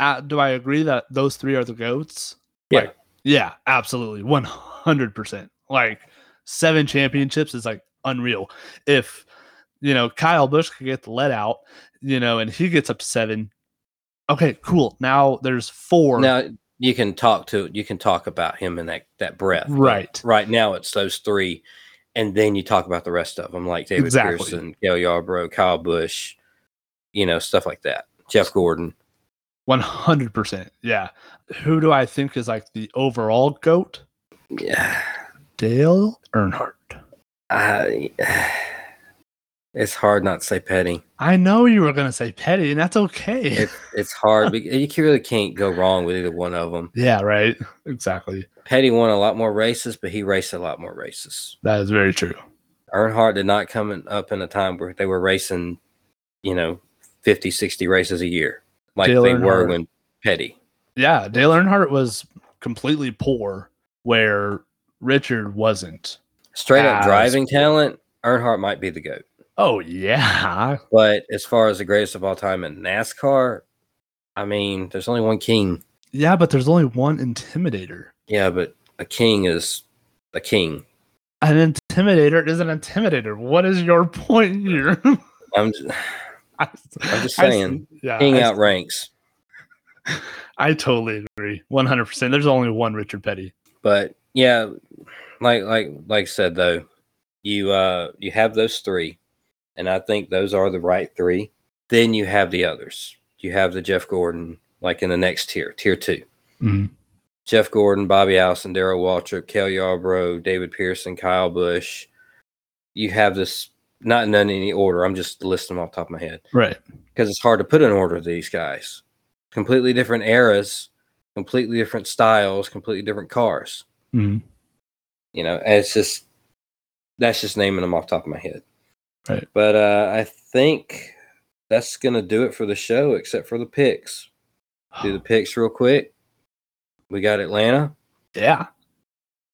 uh, do I agree that those three are the goats? Yeah. Like, yeah, absolutely, one hundred percent. Like, seven championships is like unreal. If you know Kyle Busch could get the let out, you know, and he gets up to seven. Okay, cool. Now there's four. Now you can talk to you can talk about him in that that breath. Right. Right now it's those three, and then you talk about the rest of them, like David Exactly. Pearson, Cale Yarborough, Kyle Busch, you know, stuff like that. Jeff Gordon. One hundred percent. Yeah. Who do I think is like the overall goat? Yeah, Dale Earnhardt. I, <sighs> it's hard not to say Petty. I know you were gonna say Petty, and that's okay. It, it's hard. you really can't go wrong with either one of them. yeah, right. Exactly. Petty won a lot more races, but he raced a lot more races. That is very true. Earnhardt did not come in, up in a time where they were racing, you know, 50, 60 races a year like Dale they were when Petty. Yeah, Dale Earnhardt was completely poor, where Richard wasn't. Straight up As- driving talent, Earnhardt might be the GOAT. Oh yeah, But as far as the greatest of all time in NASCAR, I mean, there's only one king. yeah, but there's only one intimidator. Yeah, but a king is a king. An intimidator is an intimidator. What is your point here? I'm just, <laughs> I, I'm just saying, see- yeah, king I, outranks. <laughs> I totally agree. One hundred percent. There's only one Richard Petty. But yeah, like like like I said though, you uh you have those three, and I think those are the right three. Then you have the others. You have the Jeff Gordon, like in the next tier, tier two. Mhm. Jeff Gordon, Bobby Allison, Darrell Waltrip, Cale Yarborough, David Pearson, Kyle Busch. You have this not in any order. I'm just listing them off the top of my head Right. because it's hard to put in order of these guys. Completely different eras, completely different styles, completely different cars. Mhm. You know, and it's just that's just naming them off the top of my head. Right. But uh, I think that's gonna do it for the show, except for the picks. Do the <sighs> picks real quick. We got Atlanta. Yeah.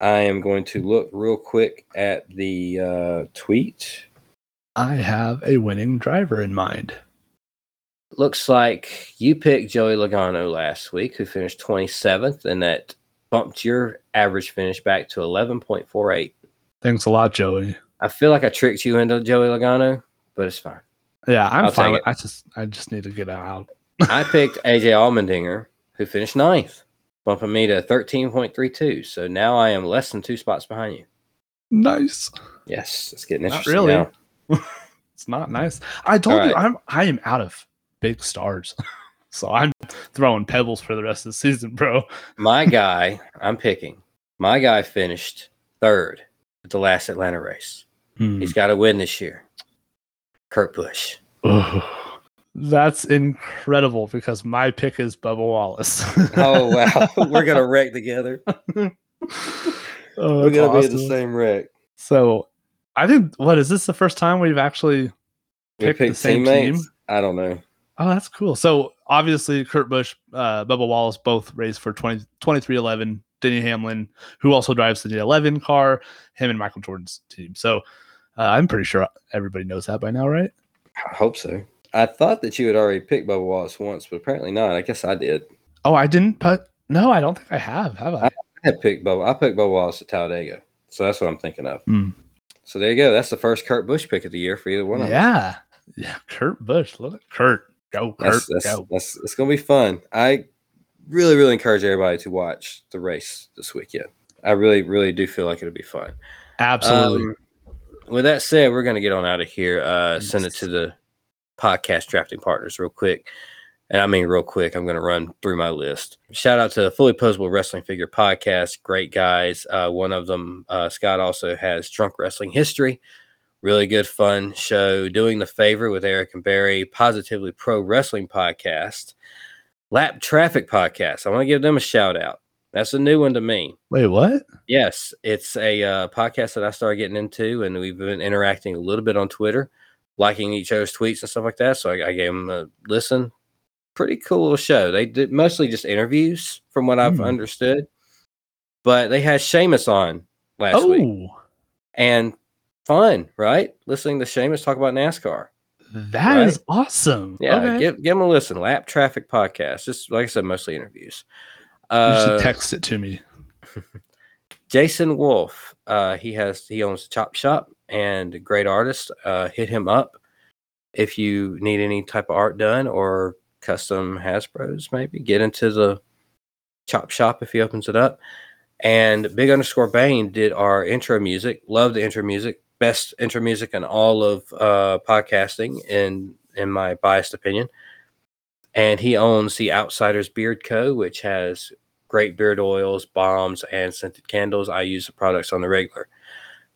I am going to look real quick at the uh, tweet I have a winning driver in mind. Looks like you picked Joey Logano last week, who finished 27th, and that bumped your average finish back to 11.48. Thanks a lot, Joey. I feel like I tricked you into Joey Logano, but it's fine. Yeah, I'm I'll fine. take with- it. I just I just need to get out. I picked AJ Allmendinger, who finished ninth, bumping me to 13.32. So now I am less than two spots behind you. Nice. Yes, it's getting Not interesting. really. now. <laughs> It's not nice. I told All you. I'm I am out of big stars. <laughs> so I'm throwing pebbles for the rest of the season, bro. My <laughs> guy, I'm picking. My guy finished third at the last Atlanta race. Hmm. He's got to win this year. Kurt Busch. That's incredible because my pick is Bubba Wallace. <laughs> Oh wow, we're gonna wreck together. Oh, We're gonna be in the same wreck. So I think what is this the first time we've actually We Pick the picked same teammates. team? I don't know. Oh, that's cool. So obviously, Kurt Busch, uh, Bubba Wallace both raced for 20, 23XI. Denny Hamlin, who also drives the 11 car, him and Michael Jordan's team. So uh, I'm pretty sure everybody knows that by now, right? I hope so. I thought that you had already picked Bubba Wallace once, but apparently not. I guess I did. Oh, I didn't, but no, I don't think I have. Have I? I had picked Bubba. I picked Bubba Wallace at Talladega, so that's what I'm thinking of. Hmm. So there you go. That's the first Kurt Busch pick of the year for either one of us. yeah. Yeah. Kurt Busch. Look at Kurt. Go, Kurt. That's, that's, go. that's it's gonna be fun. I really, really encourage everybody to watch the race this weekend. I really, really do feel like it'll be fun. Absolutely. Um, with that said, we're going to get on out of here. Uh, Send it to the podcast drafting partners real quick. And I mean, real quick, I'm going to run through my list. Shout out to the Fully Posable Wrestling Figure Podcast. Great guys. Uh, one of them, uh, Scott, also has Drunk Wrestling History. Really good, fun show. Doing the Favor with Eric and Barry. Positively Pro Wrestling Podcast. Lap Traffic Podcast. I want to give them a shout out. That's a new one to me. Wait, what? Yes, it's a uh, podcast that I started getting into, and we've been interacting a little bit on Twitter, liking each other's tweets and stuff like that. So I, I gave them a listen. Pretty cool little show. They did mostly just interviews, from what I've Hmm. understood, but they had Seamus on last week, Oh, and fun, right? Listening to Seamus talk about NASCAR. that is Right? awesome. Yeah, Okay. give give them a listen. Lap Traffic Podcast. Just like I said, mostly interviews. you Uh, should text it to me. <laughs> Jason Wolf, uh, he has he owns a chop shop and a great artist. Uh, hit him up if you need any type of art done or custom Hasbro's. Maybe get into the chop shop if he opens it up. And Big Underscore Bane did our intro music. Love the intro music. Best intro music in all of uh, podcasting, in in my biased opinion. And he owns the Outsiders Beard Co., which has great beard oils, bombs, and scented candles. I use the products on the regular.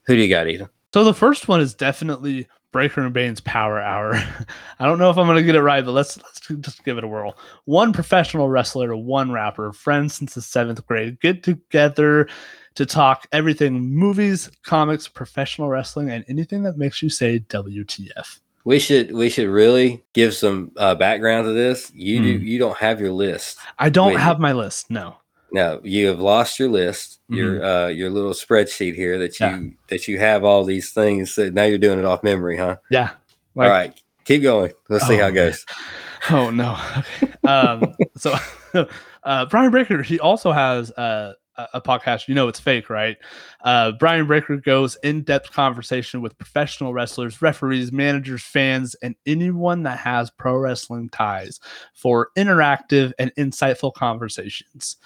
Who do you got, Ethan? So the first one is definitely Breaker and Bane's Power Hour. <laughs> I don't know if I'm gonna get it right, but let's let's just give it a whirl. One professional wrestler, to one rapper, friends since the seventh grade, get together to talk everything movies, comics, professional wrestling, and anything that makes you say WTF. We should we should really give some uh, background to this. You do Hmm. you don't have your list. I don't have my list. No. No, you have lost your list, your uh your little spreadsheet here that you Mm-hmm. Yeah. that you have all these things. That now you're doing it off memory, huh? Yeah. all right, keep going. Let's see how Oh, it goes. Oh no. Okay. <laughs> Um, so <laughs> uh, Brian Breaker, he also has uh, a, podcast. You know it's fake, right? Uh, Brian Breaker goes in-depth conversation with professional wrestlers, referees, managers, fans, and anyone that has pro wrestling ties for interactive and insightful conversations.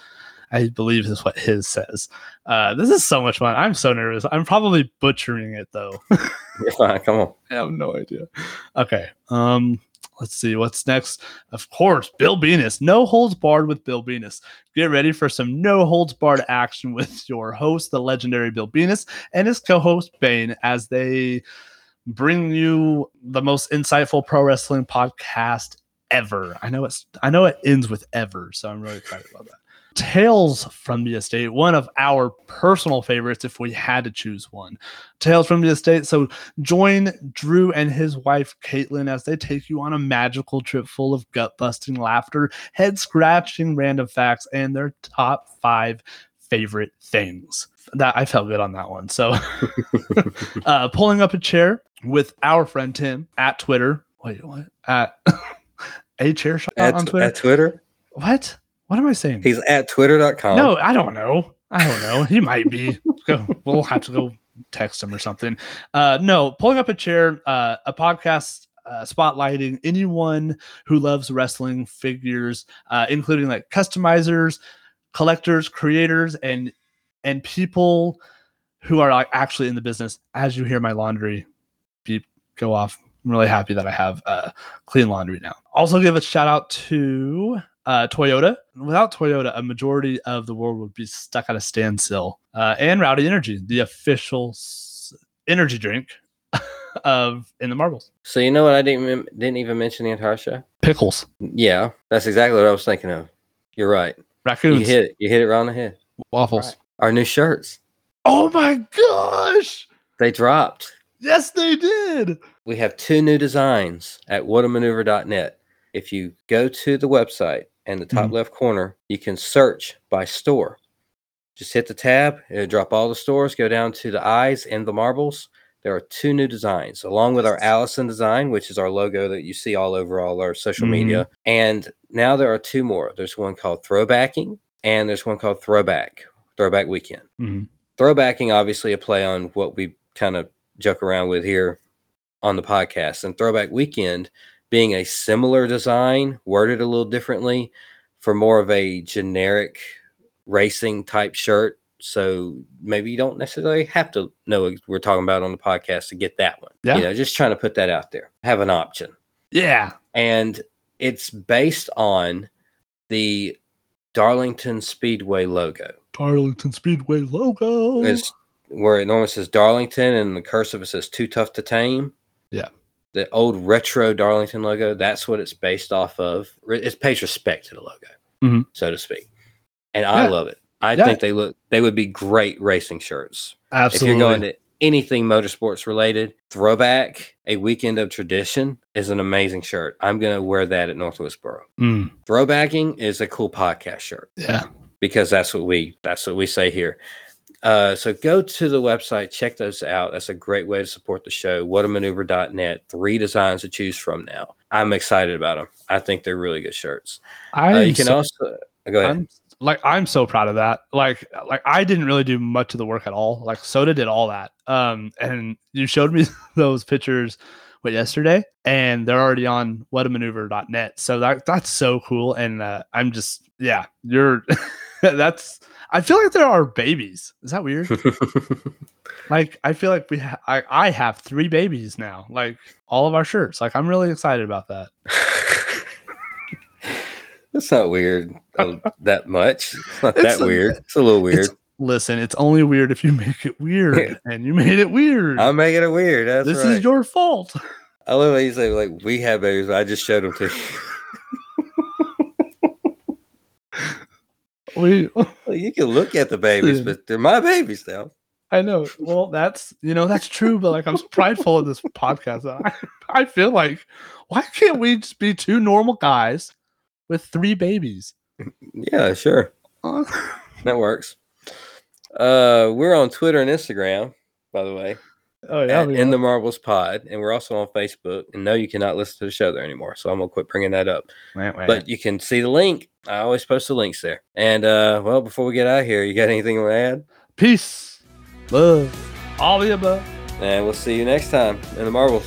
I believe is what his says. Uh, this is so much fun. I'm so nervous. I'm probably butchering it though. <laughs> You're fine. Come on. I have no idea. Okay. Um, let's see what's next. Of course, Bill Venus. No holds barred with Bill Venus. Get ready for some no holds barred action <laughs> with your host, the legendary Bill Venus, and his co-host Bane, as they bring you the most insightful pro wrestling podcast ever. I know it's I know it ends with ever, so I'm really excited about that. Tales from the Estate, one of our personal favorites if we had to choose one. Tales from the Estate. So join Drew and his wife Caitlin as they take you on a magical trip full of gut busting laughter, head scratching random facts, and their top five favorite things. That I felt good on that one. So, <laughs> uh, pulling up a chair with our friend Tim at Twitter. Wait, what? At <laughs> a chair shot At, on Twitter. at Twitter. what? What am I saying? He's at twitter.com. No, I don't know. I don't know. He might be. <laughs> Go, we'll have to go text him or something. Uh, no, pulling up a chair, uh, a podcast uh, spotlighting anyone who loves wrestling figures, uh, including like customizers, collectors, creators, and and people who are like actually in the business. As you hear my laundry beep go off, I'm really happy that I have uh, clean laundry now. Also, give a shout out to uh, Toyota. Without Toyota, a majority of the world would be stuck at a standstill. Uh, and Rowdy Energy, the official s- energy drink <laughs> of in the marbles. So you know what I didn't mem- didn't even mention the entire? Pickles, Yeah, that's exactly what I was thinking of. You're right. You hit it. You hit it right on the head. waffles. Our new shirts. Oh my gosh! They dropped. Yes, they did. We have two new designs at whatamaneuver.net. If you go to the website and the top Mhm. left corner, you can search by store. Just hit the tab, it'll drop all the stores, go down to the eyes and the marbles. There are two new designs, along with our Allison design, which is our logo that you see all over all our social Mhm. media. And now there are two more. There's one called Throwbacking, and there's one called Throwback, Throwback Weekend Mhm. throwbacking obviously a play on what we kind of joke around with here on the podcast and throwback weekend being a similar design worded a little differently for more of a generic racing type shirt so maybe you don't necessarily have to know what we're talking about on the podcast to get that one Yeah. you know just trying to put that out there have an option Yeah. and it's based on the darlington speedway logo Darlington Speedway logo. it's where it normally says Darlington and the cursive it says too tough to tame. Yeah. The old retro Darlington logo, that's what it's based off of. It pays respect to the logo, Mhm. so to speak. And I love it. I Yeah. think they look they would be great racing shirts. Absolutely. If you're going to anything motorsports related, throwback, a weekend of tradition is an amazing shirt. I'm gonna wear that at North Wilkesboro. Mm, Throwbacking is a cool podcast shirt yeah. because that's what we that's what we say here. Uh, so go to the website, check those out. That's a great way to support the show. Whatamaneuver.net. Three designs to choose from now. I'm excited about them. I think they're really good shirts. I Uh, you can also go ahead. I'm like I'm so proud of that. Like like I didn't really do much of the work at all. Like Soda did all that. Um and you showed me <laughs> those pictures what yesterday and they're already on whatamaneuver.net. So that that's so cool and uh, I'm just yeah, you're <laughs> that's I feel like there are babies. Is that weird? <laughs> like I feel like we ha- I I have 3 babies now. Like all of our shirts. Like I'm really excited about that. <laughs> That's not weird uh, <laughs> that much. It's not It's that a- weird. It's a little weird. It's- Listen, it's only weird if you make it weird, and you made it weird. I'm making it weird. That's this right. is your fault. I love how you say like we have babies. But I just showed them to you. We, <laughs> Well, you can look at the babies, <laughs> but they're my babies now. I know. Well, that's you know that's true, but like I'm so prideful of this <laughs> podcast. I, I feel like why can't we just be two normal guys with three babies? Yeah, sure. Uh, That works. Uh, we're on Twitter and Instagram, by the way, oh yeah, at in the are. Marbles Pod, and we're also on Facebook. And no, you cannot listen to the show there anymore, so I'm gonna quit bringing that up. But you can see the link. I always post the links there. And uh, well, before we get out of here, you got anything to add? peace, love, all the above. And we'll see you next time in the Marbles.